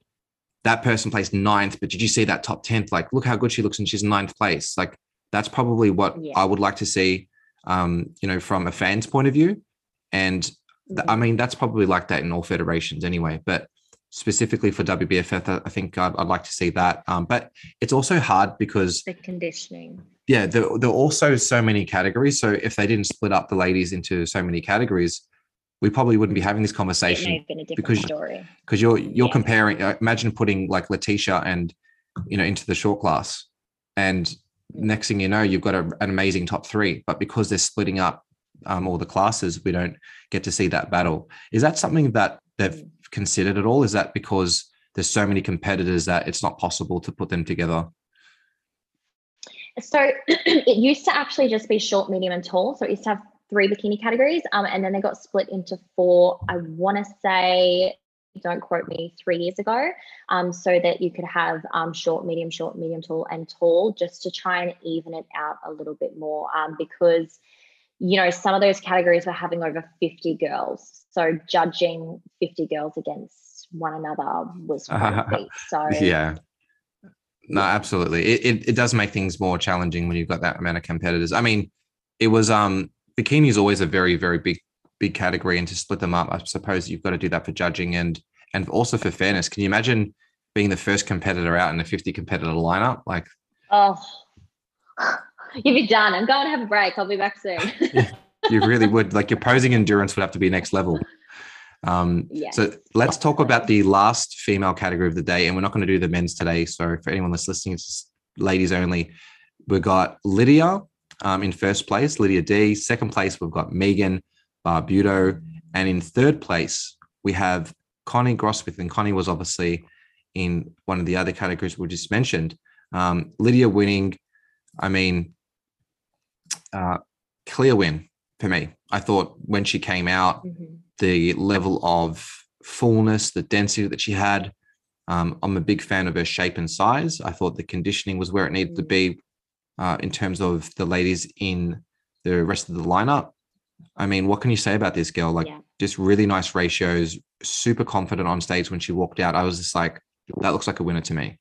that person placed ninth, but did you see that top 10th? Like, look how good she looks and she's in ninth place. Like, that's probably what yeah. I would like to see. um, you know, from a fan's point of view. And th- I mean, that's probably like that in all federations anyway. But specifically for WBFF, I think I'd, I'd like to see that. Um, but it's also hard because the conditioning. Yeah, there, there are also so many categories. So if they didn't split up the ladies into so many categories, we probably wouldn't be having this conversation because story. because you're you're yeah. comparing. Uh, imagine putting like Letitia and you know into the short class, and next thing you know, you've got a, an amazing top three. But because they're splitting up um, all the classes, we don't get to see that battle. Is that something that they've mm. considered at all? Is that because there's so many competitors that it's not possible to put them together? So it used to actually just be short, medium, and tall. So it used to have three bikini categories, um, and then they got split into four. I want to say, don't quote me, three years ago, um, so that you could have um, short, medium, short, medium, tall, and tall, just to try and even it out a little bit more, um, because you know some of those categories were having over 50 girls, so judging 50 girls against one another was so yeah. No absolutely. It, it, it does make things more challenging when you've got that amount of competitors. I mean it was um bikini is always a very very big big category and to split them up i suppose you've got to do that for judging and and also for fairness. Can you imagine being the first competitor out in a 50 competitor lineup? Like oh you'd be done. I'm going to have a break. I'll be back soon. You really would. Like your posing endurance would have to be next level. Um. So let's talk about the last female category of the day, and we're not going to do the men's today. So for anyone that's listening, it's ladies only. We've got Lydia, um, in first place, Lydia D. Second place, we've got Megan Barbuto. And in third place, we have Connie Grosmith. And Connie was obviously in one of the other categories we just mentioned. Um, Lydia winning, I mean, uh, clear win for me. I thought when she came out, mm-hmm. the level of fullness, the density that she had, um, I'm a big fan of her shape and size. I thought the conditioning was where it needed to mm. be uh, in terms of the ladies in the rest of the lineup. I mean, what can you say about this girl? Like, yeah. just really nice ratios, super confident on stage when she walked out. I was just like, that looks like a winner to me.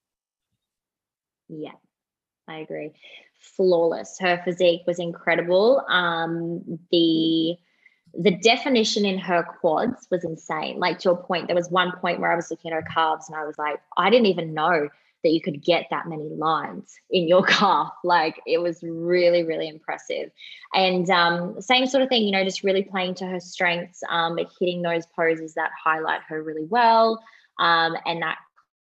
Yeah, I agree. Flawless. Her physique was incredible. Um, the the definition in her quads was insane. Like to a point, there was one point where I was looking at her calves and I was like, I didn't even know that you could get that many lines in your calf. Like it was really, really impressive. And um, same sort of thing, you know, just really playing to her strengths, um, but hitting those poses that highlight her really well. Um, and that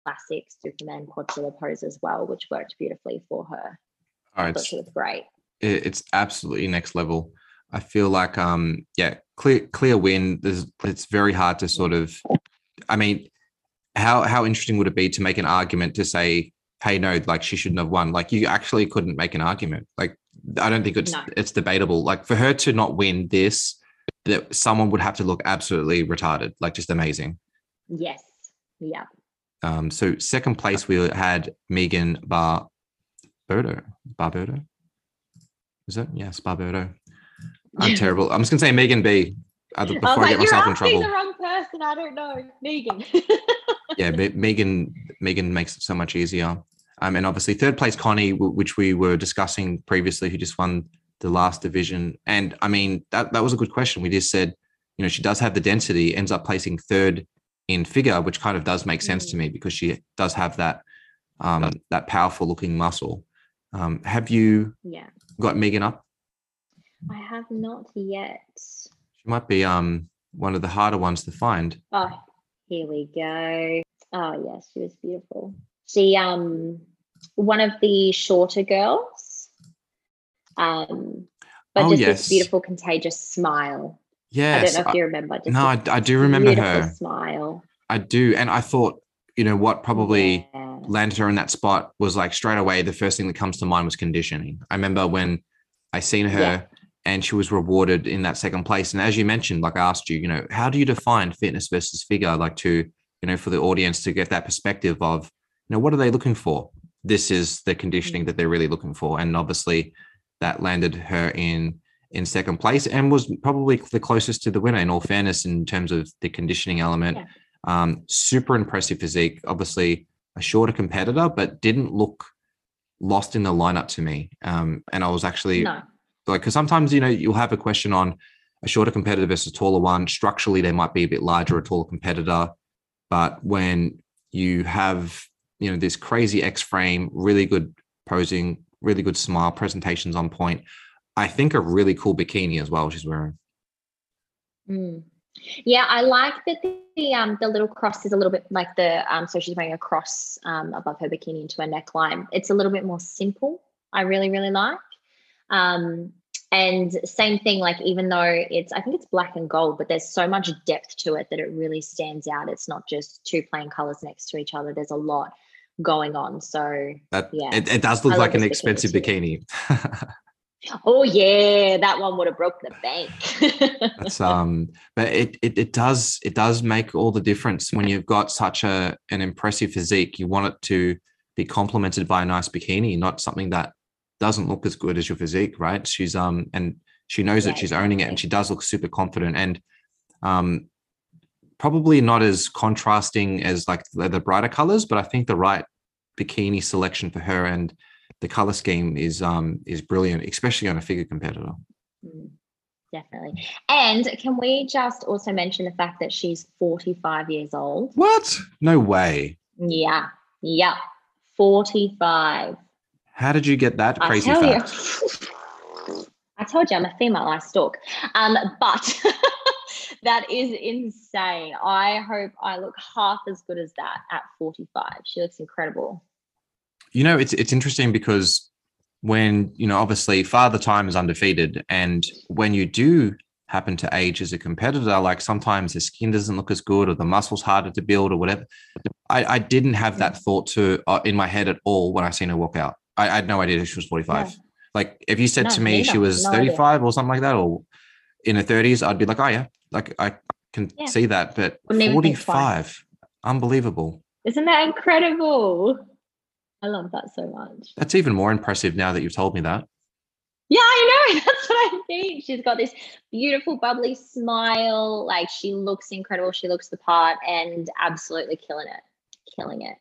classic Superman Quadzilla pose as well, which worked beautifully for her. All right. It was great. It's absolutely next level. I feel like, um, yeah, clear, clear win. There's, it's very hard to sort of, I mean, how how interesting would it be to make an argument to say, hey, no, like she shouldn't have won? Like you actually couldn't make an argument. Like I don't think it's no. it's debatable. Like for her to not win this, that someone would have to look absolutely retarded, like just amazing. Yes. Yeah. Um, so second place we had Megan Barberto. Barberto. Is it? Yes, Barberto. I'm terrible. I'm just gonna say Megan B. Uh, before I, like, I get myself in trouble. I don't know. Megan. yeah, Megan Megan makes it so much easier. Um, and obviously third place Connie, which we were discussing previously, who just won the last division. And I mean that that was a good question. We just said, you know, she does have the density, ends up placing third in figure, which kind of does make sense mm. to me because she does have that um, that powerful looking muscle. Um, have you yeah. got Megan up? I have not yet. She might be um one of the harder ones to find. Oh, here we go. Oh yes, she was beautiful. She um one of the shorter girls. Um but oh, just yes. this beautiful contagious smile. Yes. I don't know if you remember. Just no, I, I, do remember her. Smile. I do. And I thought, you know, what probably yeah. landed her in that spot was like straight away, the first thing that comes to mind was conditioning. I remember when I seen her yeah. And she was rewarded in that second place. And as you mentioned, like I asked you, you know, how do you define fitness versus figure? Like to you know, for the audience to get that perspective of, you know, what are they looking for? This is the conditioning that they're really looking for. And obviously that landed her in in second place and was probably the closest to the winner in all fairness in terms of the conditioning element. Yeah. Um, super impressive physique, obviously a shorter competitor, but didn't look lost in the lineup to me. Um, and I was actually no. Like because sometimes you know you'll have a question on a shorter competitor versus a taller one. Structurally, they might be a bit larger, a taller competitor, but when you have you know this crazy X frame, really good posing, really good smile, presentations on point. I think a really cool bikini as well she's wearing. Mm. Yeah, I like that the, um the little cross is a little bit like the um so she's wearing a cross um above her bikini into her neckline. It's a little bit more simple. I really really like. Um and same thing like even though it's I think it's black and gold, but there's so much depth to it that it really stands out. It's not just two plain colors next to each other. There's a lot going on. So that, yeah, it, it does look like an expensive bikini. bikini. Oh yeah, that one would have broke the bank. That's um, but it, it it does it does make all the difference when you've got such a an impressive physique. You want it to be complemented by a nice bikini, not something that doesn't look as good as your physique, right? She's um and she knows that she's owning it and she does look super confident and um probably not as contrasting as like the, the brighter colors, but I think the right bikini selection for her and the color scheme is um is brilliant, especially on a figure competitor. Mm, definitely. And can we just also mention the fact that she's 45 years old? What? No way. Yeah. Yeah. 45. How did you get that crazy I fact? You, I told you I'm a female, I stalk. Um, but that is insane. I hope I look half as good as that at 45. She looks incredible. You know, it's it's interesting because when you know, obviously, Father Time is undefeated, and when you do happen to age as a competitor, like sometimes the skin doesn't look as good, or the muscles harder to build, or whatever. I, I didn't have that thought to uh, in my head at all when I seen her walk out. I, I had no idea she was forty five. Yeah. Like if you said no, to me she was no 35 idea. or something like that, or in her 30s, I'd be like, oh yeah, like I can yeah. see that. But 45, unbelievable. Isn't that incredible? I love that so much. That's even more impressive now that you've told me that. Yeah, I know. That's what I think. She's got this beautiful, bubbly smile. Like she looks incredible. She looks the part and absolutely killing it. Killing it.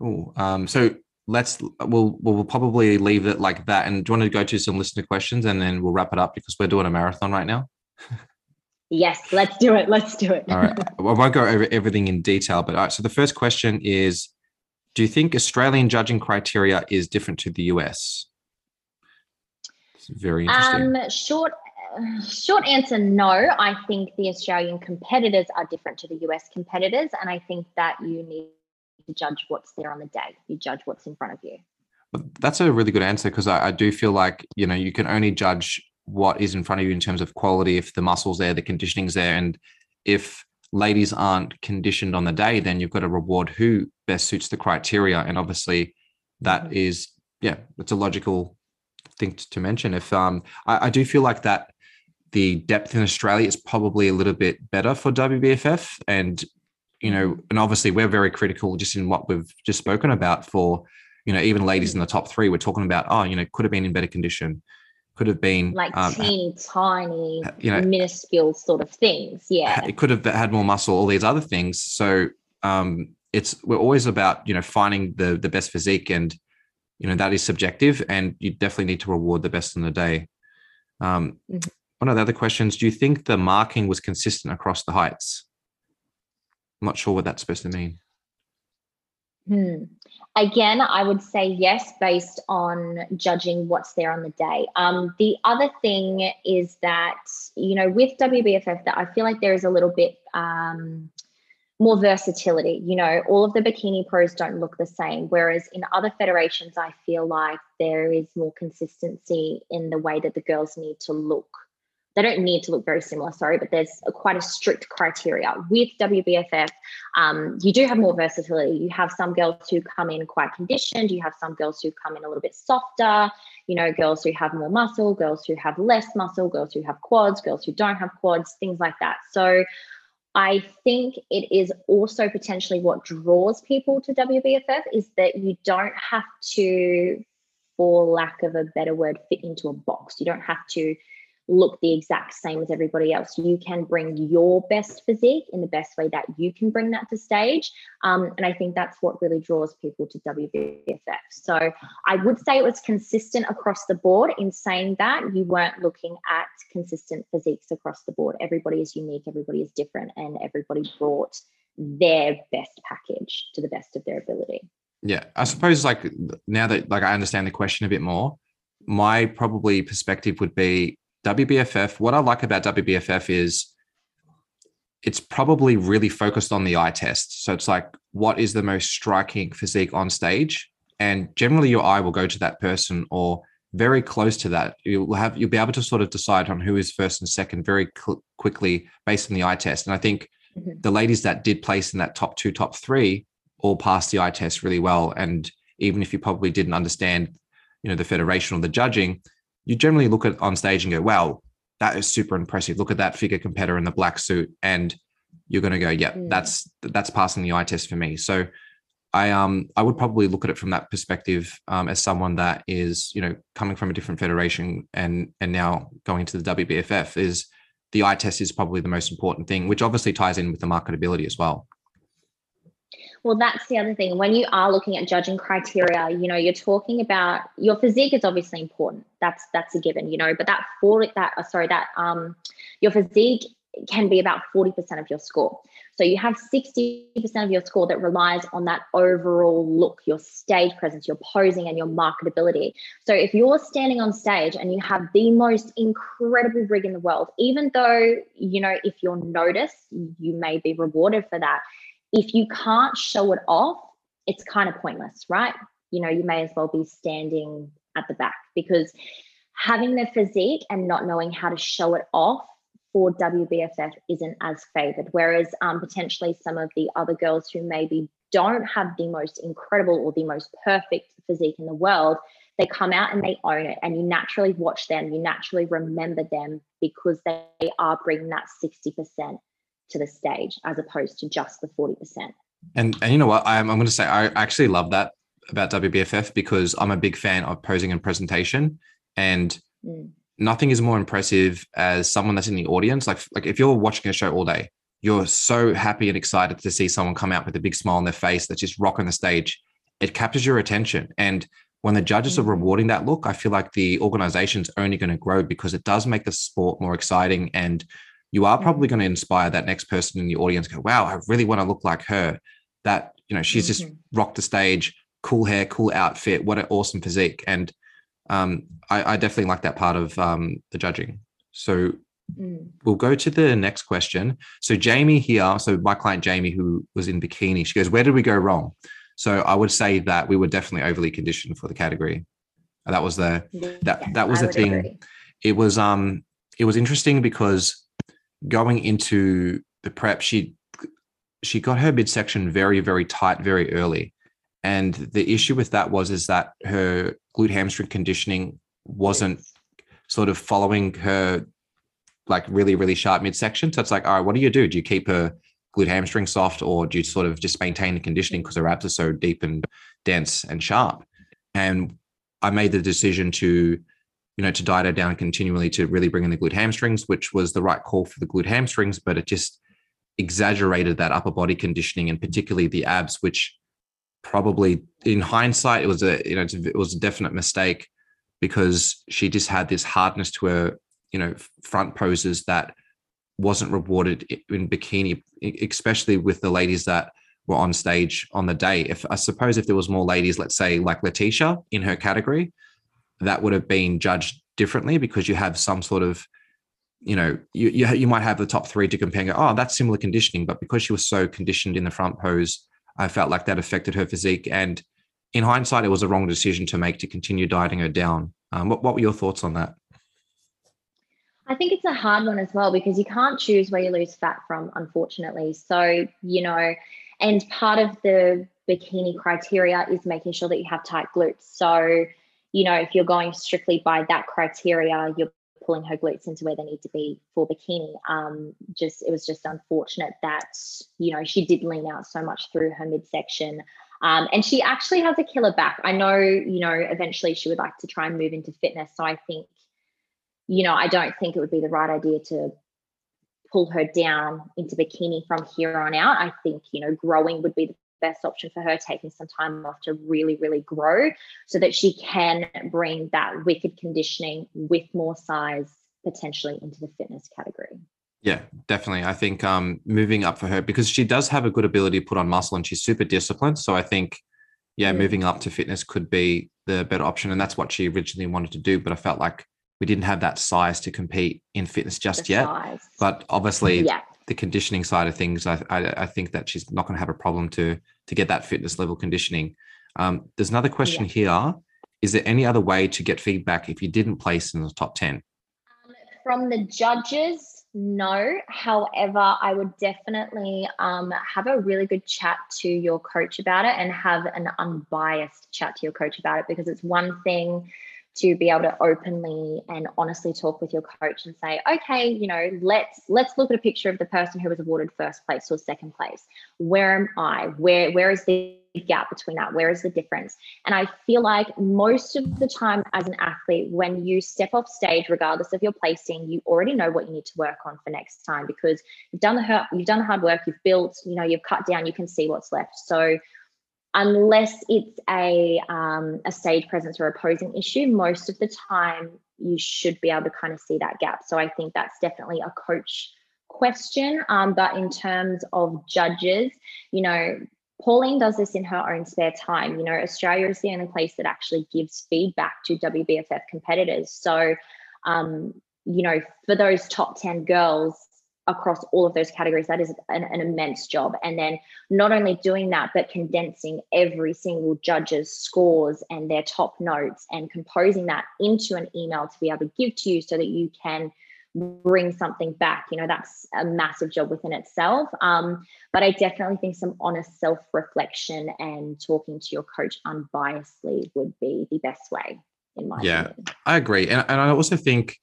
Oh, um, so let's we'll we'll probably leave it like that. And do you want to go to some listener questions and then we'll wrap it up because we're doing a marathon right now? yes, let's do it. Let's do it. all right. I won't go over everything in detail, but all right. So the first question is do you think Australian judging criteria is different to the US? It's very interesting. Um, short short answer no i think the australian competitors are different to the us competitors and i think that you need to judge what's there on the day you judge what's in front of you that's a really good answer because I, I, do feel like you know you can only judge what is in front of you in terms of quality if the muscles there the conditioning's there and if ladies aren't conditioned on the day, then you've got to reward who best suits the criteria. And obviously, that mm-hmm. is yeah, it's a logical thing to mention. If um, I, I do feel like that the depth in Australia is probably a little bit better for WBFF, and you know, and obviously we're very critical just in what we've just spoken about for you know even ladies in the top three. We're talking about oh, you know, could have been in better condition could have been like um, teeny tiny you know minuscule sort of things yeah it could have had more muscle all these other things so um it's we're always about you know finding the the best physique and you know that is subjective and you definitely need to reward the best in the day um mm-hmm. one of the other questions do you think the marking was consistent across the heights i'm not sure what that's supposed to mean Hmm. Again, I would say yes, based on judging what's there on the day. Um, the other thing is that, you know, with WBFF, that I feel like there is a little bit um, more versatility. You know, all of the bikini pros don't look the same. Whereas in other federations, I feel like there is more consistency in the way that the girls need to look they don't need to look very similar, sorry, but there's a, quite a strict criteria. With WBFF, um, you do have more versatility. You have some girls who come in quite conditioned, you have some girls who come in a little bit softer, you know, girls who have more muscle, girls who have less muscle, girls who have quads, girls who don't have quads, things like that. So I think it is also potentially what draws people to WBFF is that you don't have to, for lack of a better word, fit into a box. You don't have to look the exact same as everybody else. You can bring your best physique in the best way that you can bring that to stage. Um, and I think that's what really draws people to WBFF. So I would say it was consistent across the board in saying that you weren't looking at consistent physiques across the board. Everybody is unique, everybody is different, and everybody brought their best package to the best of their ability. Yeah, I suppose like now that like I understand the question a bit more, my probably perspective would be WBFF, what I like about WBFF is it's probably really focused on the eye test. So it's like, what is the most striking physique on stage? And generally, your eye will go to that person or very close to that. You'll have you'll be able to sort of decide on who is first and second very cl- quickly based on the eye test. And I think mm-hmm. the ladies that did place in that top two, top three, all passed the eye test really well. And even if you probably didn't understand, you know, the federation or the judging, you generally look at on stage and go, wow, that is super impressive. Look at that figure competitor in the black suit. And you're going to go, yeah, mm. that's, that's passing the eye test for me. So I, um, I would probably look at it from that perspective um, as someone that is, you know, coming from a different federation and, and now going to the WBFF is the eye test is probably the most important thing, which obviously ties in with the marketability as well. Well, that's the other thing. When you are looking at judging criteria, you know, you're talking about your physique is obviously important. That's that's a given, you know, but that for that uh, sorry, that um your physique can be about 40% of your score. So you have 60% of your score that relies on that overall look, your stage presence, your posing, and your marketability. So if you're standing on stage and you have the most incredible rig in the world, even though, you know, if you're noticed, you may be rewarded for that if you can't show it off, it's kind of pointless, right? You know, you may as well be standing at the back because having the physique and not knowing how to show it off for WBFF isn't as favored. Whereas um, potentially some of the other girls who maybe don't have the most incredible or the most perfect physique in the world, they come out and they own it. And you naturally watch them, you naturally remember them because they are bringing that 60% to the stage as opposed to just the 40%. And and you know what? I'm, I'm going to say I actually love that about WBFF because I'm a big fan of posing and presentation. And mm. nothing is more impressive as someone that's in the audience. Like, like if you're watching a show all day, you're so happy and excited to see someone come out with a big smile on their face that's just rocking the stage. It captures your attention. And when the judges are mm. rewarding that look, I feel like the organization's only going to grow because it does make the sport more exciting and you are probably mm-hmm. going to inspire that next person in the audience go wow i really want to look like her that you know she's mm-hmm. just rocked the stage cool hair cool outfit what an awesome physique and um, I, I, definitely like that part of um, the judging so mm. we'll go to the next question so jamie here so my client jamie who was in bikini she goes where did we go wrong so i would say that we were definitely overly conditioned for the category that was the that that was the thing agree. it was um it was interesting because going into the prep, she she got her midsection very very tight very early, and the issue with that was is that her glute hamstring conditioning wasn't sort of following her like really really sharp midsection. So it's like, all right, what do you do? Do you keep her glute hamstring soft, or do you sort of just maintain the conditioning because her abs are so deep and dense and sharp? And I made the decision to you know, to diet her down continually to really bring in the glute hamstrings, which was the right call for the glute hamstrings, but it just exaggerated that upper body conditioning and particularly the abs, which probably in hindsight it was a you know it was a definite mistake because she just had this hardness to her you know front poses that wasn't rewarded in bikini, especially with the ladies that were on stage on the day. If I suppose if there was more ladies, let's say like Letitia in her category, that would have been judged differently because you have some sort of you know you, you, you might have the top three to compare and go oh that's similar conditioning but because she was so conditioned in the front pose i felt like that affected her physique and in hindsight it was a wrong decision to make to continue dieting her down um, what, what were your thoughts on that I think it's a hard one as well because you can't choose where you lose fat from, unfortunately. So, you know, and part of the bikini criteria is making sure that you have tight glutes. So, you know, if you're going strictly by that criteria, you're pulling her glutes into where they need to be for bikini. Um, just it was just unfortunate that you know she did lean out so much through her midsection. Um, and she actually has a killer back. I know, you know, eventually she would like to try and move into fitness. So I think you know, I don't think it would be the right idea to pull her down into bikini from here on out. I think, you know, growing would be the best option for her, taking some time off to really, really grow so that she can bring that wicked conditioning with more size potentially into the fitness category. Yeah, definitely. I think um, moving up for her because she does have a good ability to put on muscle and she's super disciplined. So I think, yeah, mm. moving up to fitness could be the better option. And that's what she originally wanted to do. But I felt like we didn't have that size to compete in fitness just the yet. Size. But obviously, yeah. The conditioning side of things, I, I, I think that she's not going to have a problem to to get that fitness level conditioning. Um, there's another question yeah. here. Is there any other way to get feedback if you didn't place in the top 10? Um, from the judges, no. However, I would definitely um, have a really good chat to your coach about it and have an unbiased chat to your coach about it because it's one thing to be able to openly and honestly talk with your coach and say okay you know let's let's look at a picture of the person who was awarded first place or second place. Where am i? Where where is the gap between that? Where is the difference? And i feel like most of the time as an athlete when you step off stage regardless of your placing you already know what you need to work on for next time because you've done the you've done the hard work you've built you know you've cut down you can see what's left. So unless it's a um, a stage presence or a posing issue, most of the time you should be able to kind of see that gap. So I think that's definitely a coach question. Um, but in terms of judges, you know, Pauline does this in her own spare time. You know, Australia is the only place that actually gives feedback to WBFF competitors. So, um, you know, for those top 10 girls, across all of those categories that is an, an, immense job. And then not only doing that but condensing every single judge's scores and their top notes and composing that into an email to be able to give to you so that you can bring something back. You know that's a massive job within itself. Um, but i definitely think some honest self-reflection and talking to your coach unbiasedly would be the best way in my yeah opinion. i agree. And, and i also think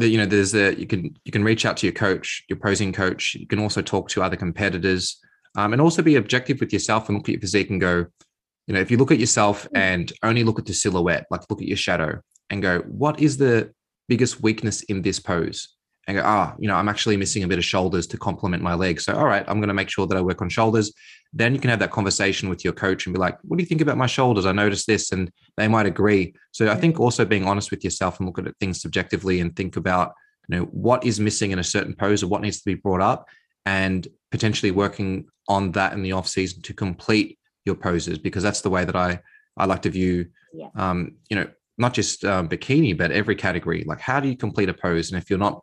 that you know there's a you can you can reach out to your coach your posing coach you can also talk to other competitors um, and also be objective with yourself and look at your physique and go you know if you look at yourself mm. and only look at the silhouette like look at your shadow and go what is the biggest weakness in this pose and go, ah, oh, you know, I'm actually missing a bit of shoulders to complement my legs. So, all right, I'm going to make sure that I work on shoulders. Then you can have that conversation with your coach and be like, what do you think about my shoulders? I noticed this, and they might agree. So, I think also being honest with yourself and look at things subjectively and think about, you know, what is missing in a certain pose or what needs to be brought up, and potentially working on that in the off season to complete your poses because that's the way that I I like to view, yeah. um, you know, not just um, bikini, but every category. Like, how do you complete a pose? And if you're not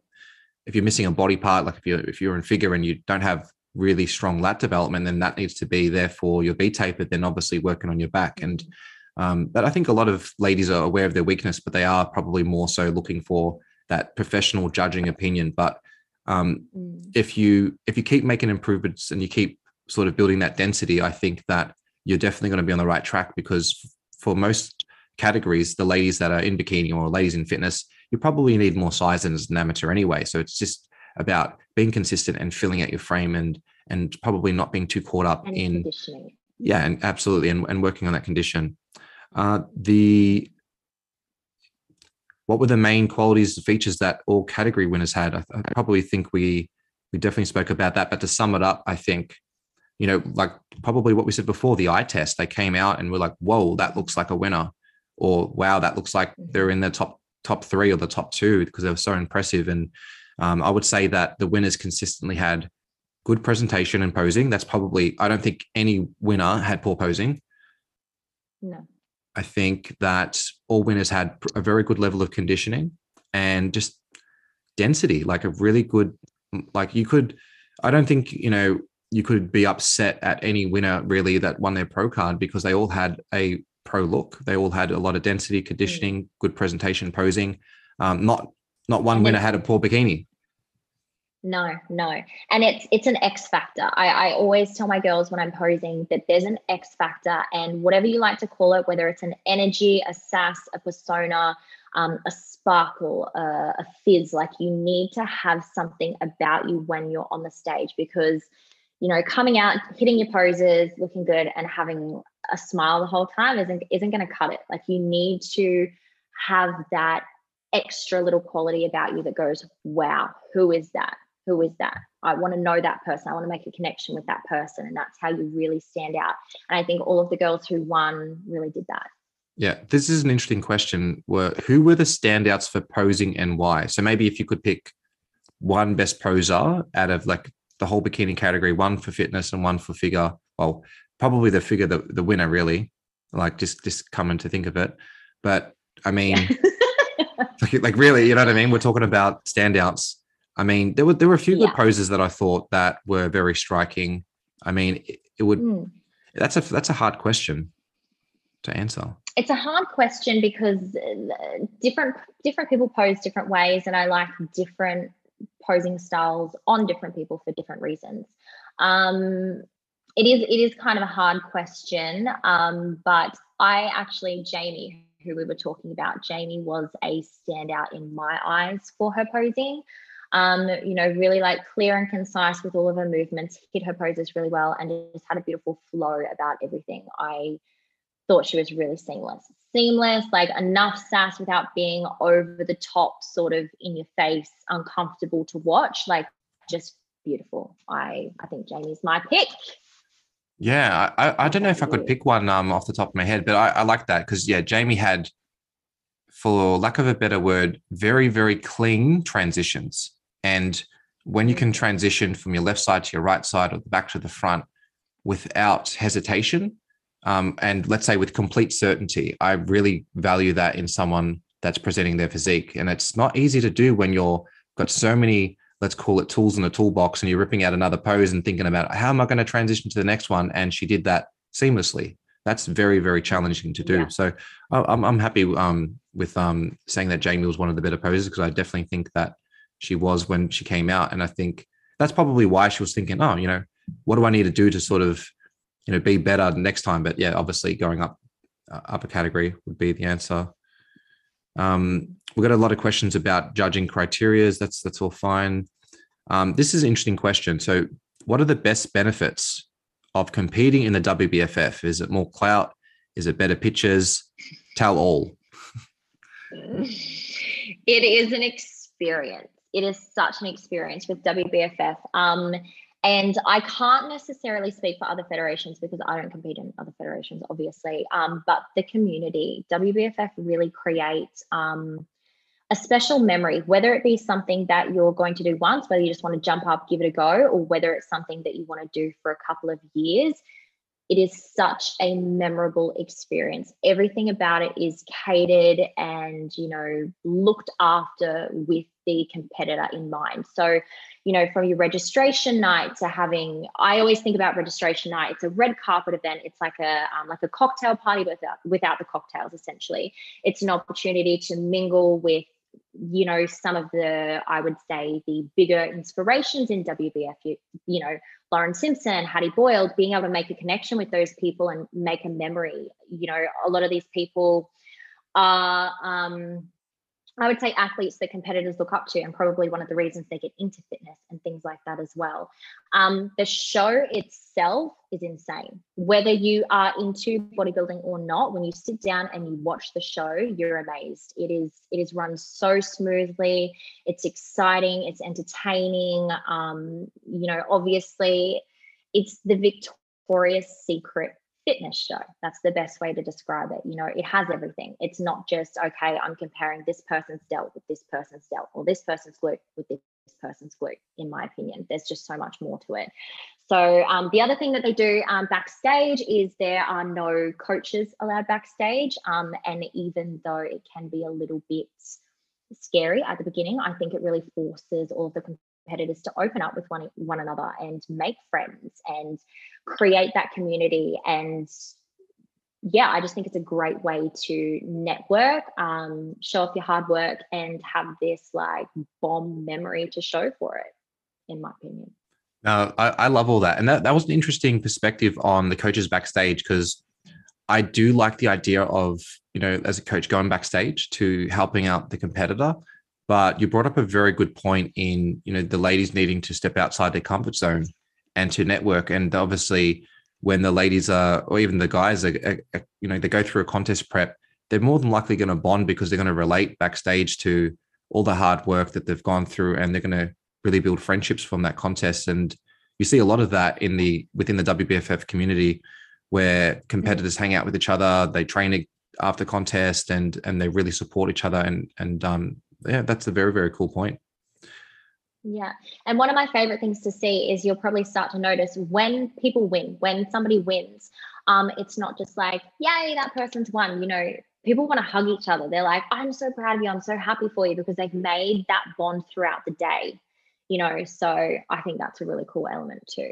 if you're missing a body part, like if you're if you're in figure and you don't have really strong lat development, then that needs to be there for your V taper. Then obviously working on your back. And um, but I think a lot of ladies are aware of their weakness, but they are probably more so looking for that professional judging opinion. But um, mm. if you if you keep making improvements and you keep sort of building that density, I think that you're definitely going to be on the right track because for most categories, the ladies that are in bikini or ladies in fitness, you probably need more size than as an amateur anyway. So it's just about being consistent and filling out your frame and and probably not being too caught up and in yeah and absolutely and, and working on that condition uh, the what were the main qualities and features that all category winners had I, I, probably think we we definitely spoke about that but to sum it up i think you know like probably what we said before the eye test they came out and we're like whoa that looks like a winner or wow that looks like they're mm-hmm. in the top top three or the top two because they were so impressive. And um, I would say that the winners consistently had good presentation and posing. That's probably, I don't think any winner had poor posing. No. I think that all winners had a very good level of conditioning and just density, like a really good, like you could, I don't think, you know, you could be upset at any winner really that won their pro card because they all had a pro look. They all had a lot of density, conditioning, mm. good presentation, posing. Um, not not one winner had a poor bikini. No, no, and it's it's an X factor. I, I always tell my girls when I'm posing that there's an X factor, and whatever you like to call it, whether it's an energy, a sass, a persona, um, a sparkle, a, a fizz, like you need to have something about you when you're on the stage because you know coming out, hitting your poses, looking good, and having a smile the whole time isn't isn't going to cut it. Like you need to have that extra little quality about you that goes, wow, who is that? Who is that? I want to know that person. I want to make a connection with that person. And that's how you really stand out. And I think all of the girls who won really did that. Yeah, this is an interesting question. Were who were the standouts for posing and why? So maybe if you could pick one best poser out of like the whole bikini category, one for fitness and one for figure. Well, probably the figure the, the winner really. Like just just coming to think of it. But I mean like, like really, you know what I mean? We're talking about standouts. I mean, there were there were a few good poses that I thought that were very striking. I mean, it, it would mm. that's a that's a hard question to answer. It's a hard question because uh, different different people pose different ways, and I like different posing styles on different people for different reasons. Um, it is it is kind of a hard question, um, but I actually Jamie, who we were talking about, Jamie was a standout in my eyes for her posing. Um, you know, really like clear and concise with all of her movements, hit her poses really well, and just had a beautiful flow about everything. I thought she was really seamless. Seamless, like enough sass without being over the top, sort of in your face, uncomfortable to watch. Like just beautiful. I I think Jamie's my pick. Yeah, I, I don't know if I could pick one um off the top of my head, but I, I like that because yeah, Jamie had, for lack of a better word, very very clean transitions, and when you can transition from your left side to your right side or the back to the front without hesitation, um, and let's say with complete certainty, I really value that in someone that's presenting their physique, and it's not easy to do when you're got so many let's call it tools in a toolbox and you're ripping out another pose and thinking about how am I going to transition to the next one? And she did that seamlessly. That's very, very challenging to do. Yeah. So I'm, I'm happy um, with um, saying that Jamie was one of the better poses because I definitely think that she was when she came out. And I think that's probably why she was thinking, oh, you know, what do I need to do to sort of, you know, be better next time? But yeah, obviously going up, uh, up a category would be the answer. Um, we've got a lot of questions about judging criterias. That's that's all fine. Um, this is an interesting question. So, what are the best benefits of competing in the WBFF? Is it more clout? Is it better pitches? Tell all. it is an experience. It is such an experience with WBFF. Um, and I can't necessarily speak for other federations because I don't compete in other federations, obviously. Um, but the community, WBFF really creates um, a special memory, whether it be something that you're going to do once, whether you just want to jump up, give it a go, or whether it's something that you want to do for a couple of years. It is such a memorable experience. Everything about it is catered and, you know, looked after with the competitor in mind. So, you know, from your registration night to having, I always think about registration night. It's a red carpet event. It's like a um, like a cocktail party without without the cocktails. Essentially, it's an opportunity to mingle with you know some of the i would say the bigger inspirations in WBFF you, you know lauren simpson hattie boyle being able to make a connection with those people and make a memory. You know a lot of these people are um I would say athletes that competitors look up to, and probably one of the reasons they get into fitness and things like that as well. Um, the show itself is insane. Whether you are into bodybuilding or not, when you sit down and you watch the show, you're amazed. It is it is run so smoothly. It's exciting. It's entertaining. Um, you know, obviously, it's the Victoria's Secret fitness show. That's the best way to describe it. You know, it has everything. It's not just, okay, I'm comparing this person's delt with this person's delt or this person's glute with this person's glute, in my opinion. There's just so much more to it. So, um, the other thing that they do um, backstage is there are no coaches allowed backstage. Um, and even though it can be a little bit scary at the beginning, I think it really forces all of the competitors to open up with one, one another and make friends and create that community. And yeah i just think it's a great way to network um, show off your hard work and have this like bomb memory to show for it in my opinion. No I, I love all that. And that, that was an interesting perspective on the coaches backstage because i do like the idea of you know as a coach going backstage to helping out the competitor but you brought up a very good point in you know the ladies needing to step outside their comfort zone and to network. And obviously when the ladies are or even the guys are, are, are you know they go through a contest prep they're more than likely going to bond because they're going to relate backstage to all the hard work that they've gone through and they're going to really build friendships from that contest. And you see a lot of that in the within the WBFF community where competitors hang out with each other they train after contest and and they really support each other and and um yeah that's a very very cool point yeah. And one of my favorite things to see is you'll probably start to notice when people win, when somebody wins, um, it's not just like, yay, that person's won. You know, people want to hug each other. They're like, I'm so proud of you. I'm so happy for you because they've made that bond throughout the day. You know, so I think that's a really cool element too.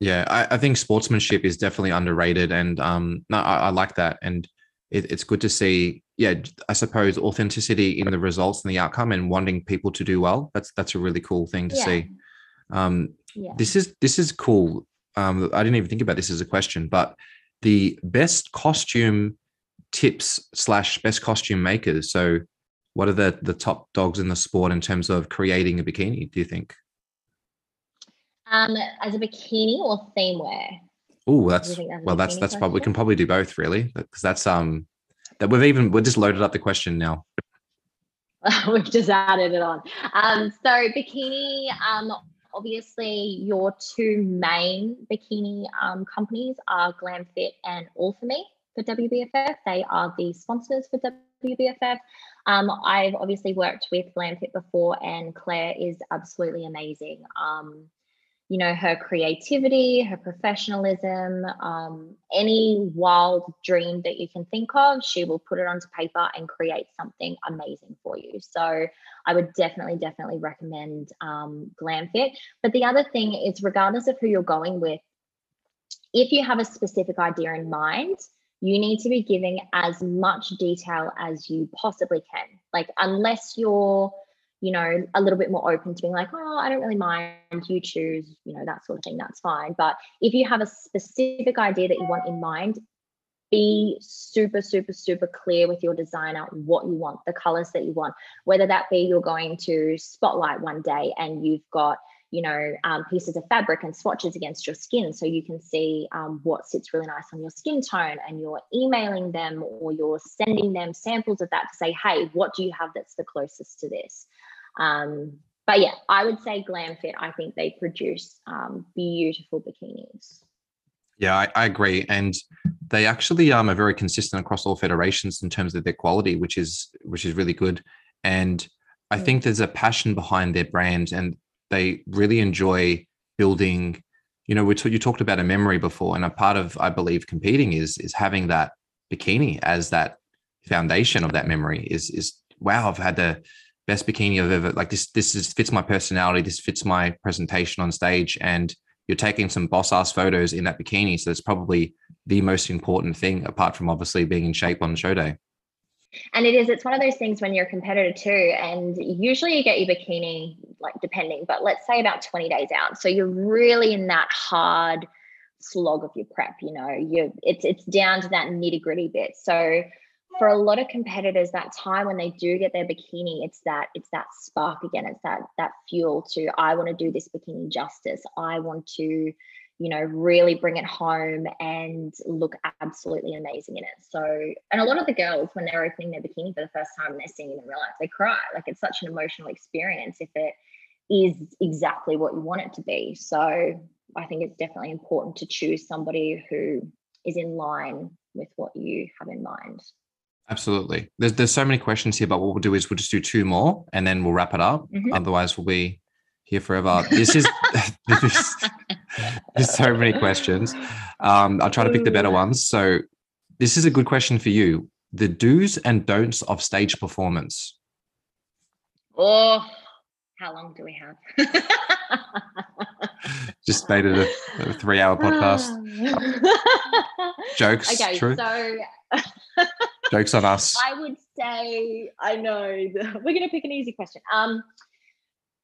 Yeah, I, I think sportsmanship is definitely underrated, and um, no, I, I like that, and it, it's good to see yeah, I suppose authenticity in the results and the outcome and wanting people to do well. That's that's a really cool thing to yeah. see. Um, yeah. This is this is cool. Um, I didn't even think about this as a question, but the best costume tips slash best costume makers. So, what are the the top dogs in the sport in terms of creating a bikini? Do you think? Um, as a bikini or theme wear? Oh, that's well, that's that's probably we can probably do both really because that's um that we've even we've just loaded up the question now. we've just added it on. Um, so bikini, um, obviously your two main bikini um, companies are GlamFit and All for Me for WBFF. They are the sponsors for WBFF. Um, I've obviously worked with GlamFit before, and Claire is absolutely amazing. Um, you know, her creativity, her professionalism, um, any wild dream that you can think of, she will put it onto paper and create something amazing for you. So I would definitely, definitely recommend um, GlamFit. But the other thing is, regardless of who you're going with, if you have a specific idea in mind, you need to be giving as much detail as you possibly can. Like, unless you're you know, a little bit more open to being like, oh, I don't really mind, you choose, you know, that sort of thing, that's fine. But if you have a specific idea that you want in mind, be super, super, super clear with your designer what you want, the colors that you want, whether that be you're going to spotlight one day and you've got, you know, um, pieces of fabric and swatches against your skin so you can see um, what sits really nice on your skin tone and you're emailing them or you're sending them samples of that to say, hey, what do you have that's the closest to this? Um, but yeah, I would say GlamFit. I think they produce um, beautiful bikinis. Yeah, I, I, agree, and they actually um, are very consistent across all federations in terms of their quality, which is which is really good. And I think there's a passion behind their brand, and they really enjoy building. You know, we t- you talked about a memory before, and a part of I believe competing is is having that bikini as that foundation of that memory. Is is wow, I've had the best bikini I've ever like this this is fits my personality this fits my presentation on stage and you're taking some boss ass photos in that bikini so it's probably the most important thing apart from obviously being in shape on show day. And it is it's one of those things when you're a competitor too and usually you get your bikini like depending but let's say about 20 days out so you're really in that hard slog of your prep you know you it's it's down to that nitty gritty bit. So for a lot of competitors that time when they do get their bikini it's that it's that spark again. It's that that fuel to i want to do this bikini justice. I want to you know really bring it home and look absolutely amazing in it. So and a lot of the girls when they're opening their bikini for the first time and they're seeing it in real life they cry. Like it's such an emotional experience if it is exactly what you want it to be. So i think it's definitely important to choose somebody who is in line with what you have in mind Absolutely. There's there's so many questions here, but what we'll do is we'll just do two more and then we'll wrap it up. Mm-hmm. Otherwise, we'll be here forever. This is this, there's so many questions. Um, I'll try to pick the better ones. So this is a good question for you. The do's and don'ts of stage performance. Oh, how long do we have? Just made it a, a three hour podcast. Jokes. Okay, true. so Jokes on us. I would say, I know, we're going to pick an easy question. Um,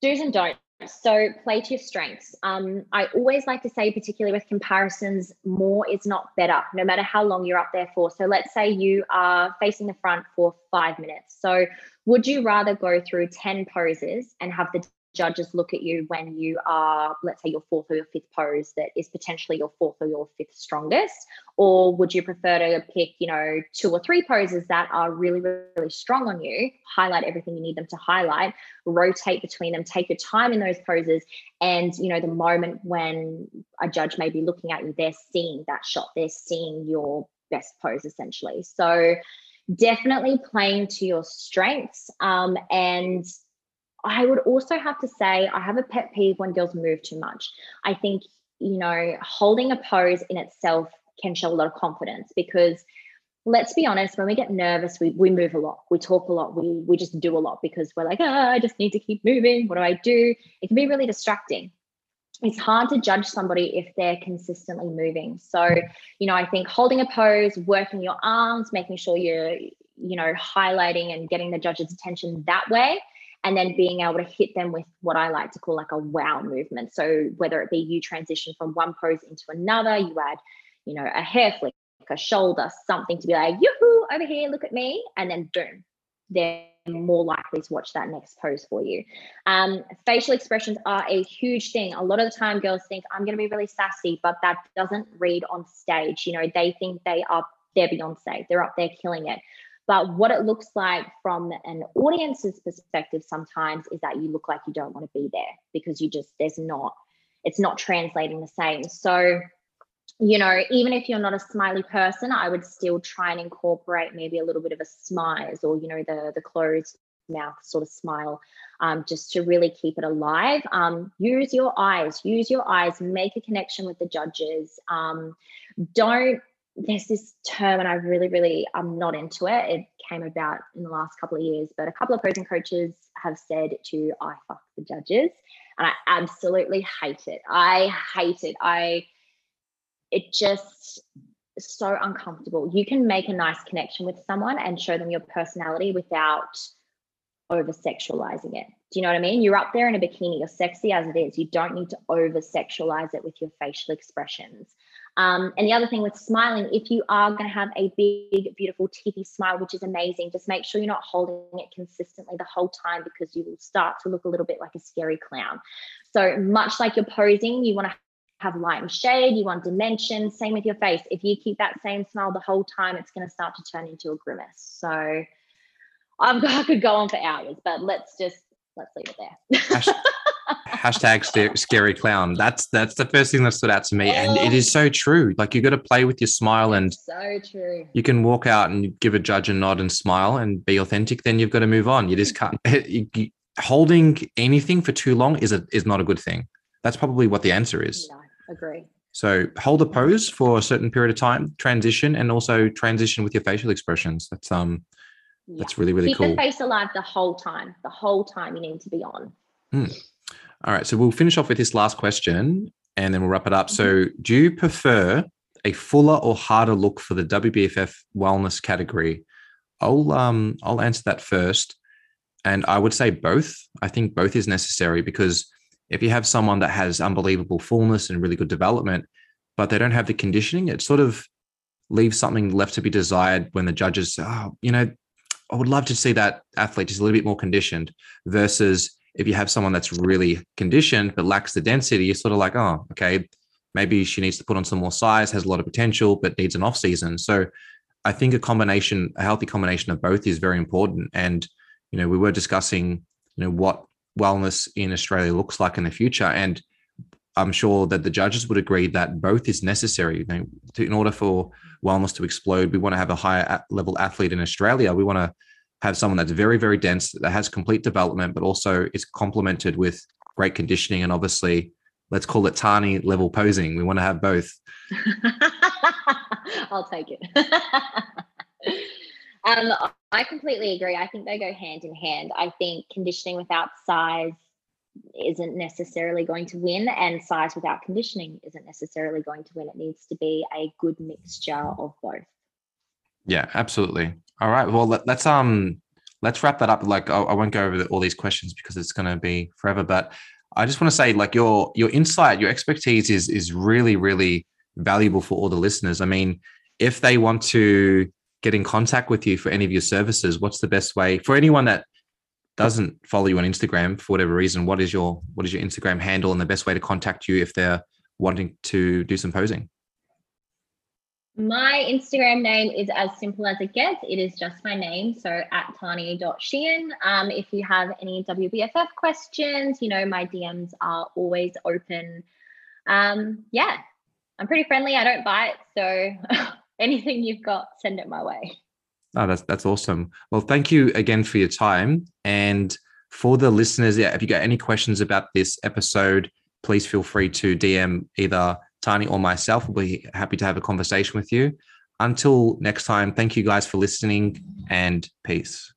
do's and don'ts. So play to your strengths. Um, I always like to say, particularly with comparisons, more is not better, no matter how long you're up there for. So let's say you are facing the front for five minutes. So would you rather go through 10 poses and have the judges look at you when you are, let's say, your fourth or your fifth pose that is potentially your fourth or your fifth strongest? Or would you prefer to pick, you know, two or three poses that are really, really strong on you, highlight everything you need them to highlight, rotate between them, take your time in those poses. And, you know, the moment when a judge may be looking at you, they're seeing that shot, they're seeing your best pose essentially. So, definitely playing to your strengths um, and I would also have to say I have a pet peeve when girls move too much. I think, you know, holding a pose in itself can show a lot of confidence because let's be honest, when we get nervous, we, we move a lot, we talk a lot, we we just do a lot because we're like, oh, I just need to keep moving. What do I do? It can be really distracting. It's hard to judge somebody if they're consistently moving. So, you know, I think holding a pose, working your arms, making sure you're, you know, highlighting and getting the judge's attention that way and then being able to hit them with what I like to call like a wow movement. So whether it be you transition from one pose into another, you add, you know, a hair flick, a shoulder, something to be like, yoo-hoo, over here, look at me, and then boom, they're more likely to watch that next pose for you. Um, facial expressions are a huge thing. A lot of the time, girls think I'm going to be really sassy, but that doesn't read on stage. You know, they think they are they're Beyonce, they're up there killing it. But what it looks like from an audience's perspective sometimes is that you look like you don't want to be there because you just, there's not, it's not translating the same. So, you know, even if you're not a smiley person, I would still try and incorporate maybe a little bit of a smile or, you know, the the closed mouth sort of smile um, just to really keep it alive. Um, use your eyes, use your eyes, make a connection with the judges. Um, don't there's this term, and I really, really, I'm not into it. It came about in the last couple of years, but a couple of posing coaches have said to eye fuck the judges, and I absolutely hate it. I hate it. I, it just so uncomfortable. You can make a nice connection with someone and show them your personality without over sexualizing it. Do you know what I mean? You're up there in a bikini, you're sexy as it is. You don't need to over sexualize it with your facial expressions. Um, and the other thing with smiling, if you are going to have a big, beautiful, teethy smile, which is amazing, just make sure you're not holding it consistently the whole time because you will start to look a little bit like a scary clown. So, much like you're posing, you want to have light and shade, you want dimension. Same with your face. If you keep that same smile the whole time, it's going to start to turn into a grimace. So, I've, I could go on for hours, but let's just let's leave it there hashtag scary clown. That's that's the first thing that stood out to me, and it is so true. Like you got to play with your smile, and so true. You can walk out and give a judge a nod and smile and be authentic. Then you've got to move on. You just can't. holding anything for too long is a is not a good thing. That's probably what the answer is. No, agree. So hold a pose for a certain period of time, transition, and also transition with your facial expressions. That's um, yeah. that's really really Keep cool. Keep the face alive the whole time. The whole time you need to be on. Hmm. All right. So we'll finish off with this last question and then we'll wrap it up. So, mm-hmm. do you prefer a fuller or harder look for the WBFF wellness category? I'll um I'll answer that first. And I would say both. I think both is necessary because if you have someone that has unbelievable fullness and really good development, but they don't have the conditioning, it sort of leaves something left to be desired when the judges, oh, you know, I would love to see that athlete just a little bit more conditioned versus if you have someone that's really conditioned but lacks the density, you're sort of like, oh, okay, maybe she needs to put on some more size, has a lot of potential, but needs an off season. So I think a combination, a healthy combination of both is very important. And, you know, we were discussing, you know, what wellness in Australia looks like in the future. And I'm sure that the judges would agree that both is necessary. You know, to, in order for wellness to explode, we want to have a higher level athlete in Australia. We want to have someone that's very, very dense, that has complete development, but also is complemented with great conditioning and obviously, let's call it Tahnee level posing. We want to have both. I'll take it. um, I completely agree. I think they go hand in hand. I think conditioning without size isn't necessarily going to win, and size without conditioning isn't necessarily going to win. It needs to be a good mixture of both. Yeah, absolutely. All right. Well, let, us um let's wrap that up. Like, I, I won't go over the, all these questions because it's going to be forever. But I just want to say, like, your your insight, your expertise is is really really valuable for all the listeners. I mean, if they want to get in contact with you for any of your services, what's the best way for anyone that doesn't follow you on Instagram for whatever reason, what is your what is your Instagram handle and the best way to contact you if they're wanting to do some posing? My Instagram name is as simple as it gets. It is just my name. So at tahnee.sheehan. Um, if you have any WBFF questions, you know, my DMs are always open. Um, yeah, I'm pretty friendly. I don't bite. So anything you've got, send it my way. Oh, that's that's awesome. Well, thank you again for your time. And for the listeners, yeah, if you got any questions about this episode, please feel free to DM either Tahnee or myself. We'll be happy to have a conversation with you. Until next time, thank you guys for listening and peace.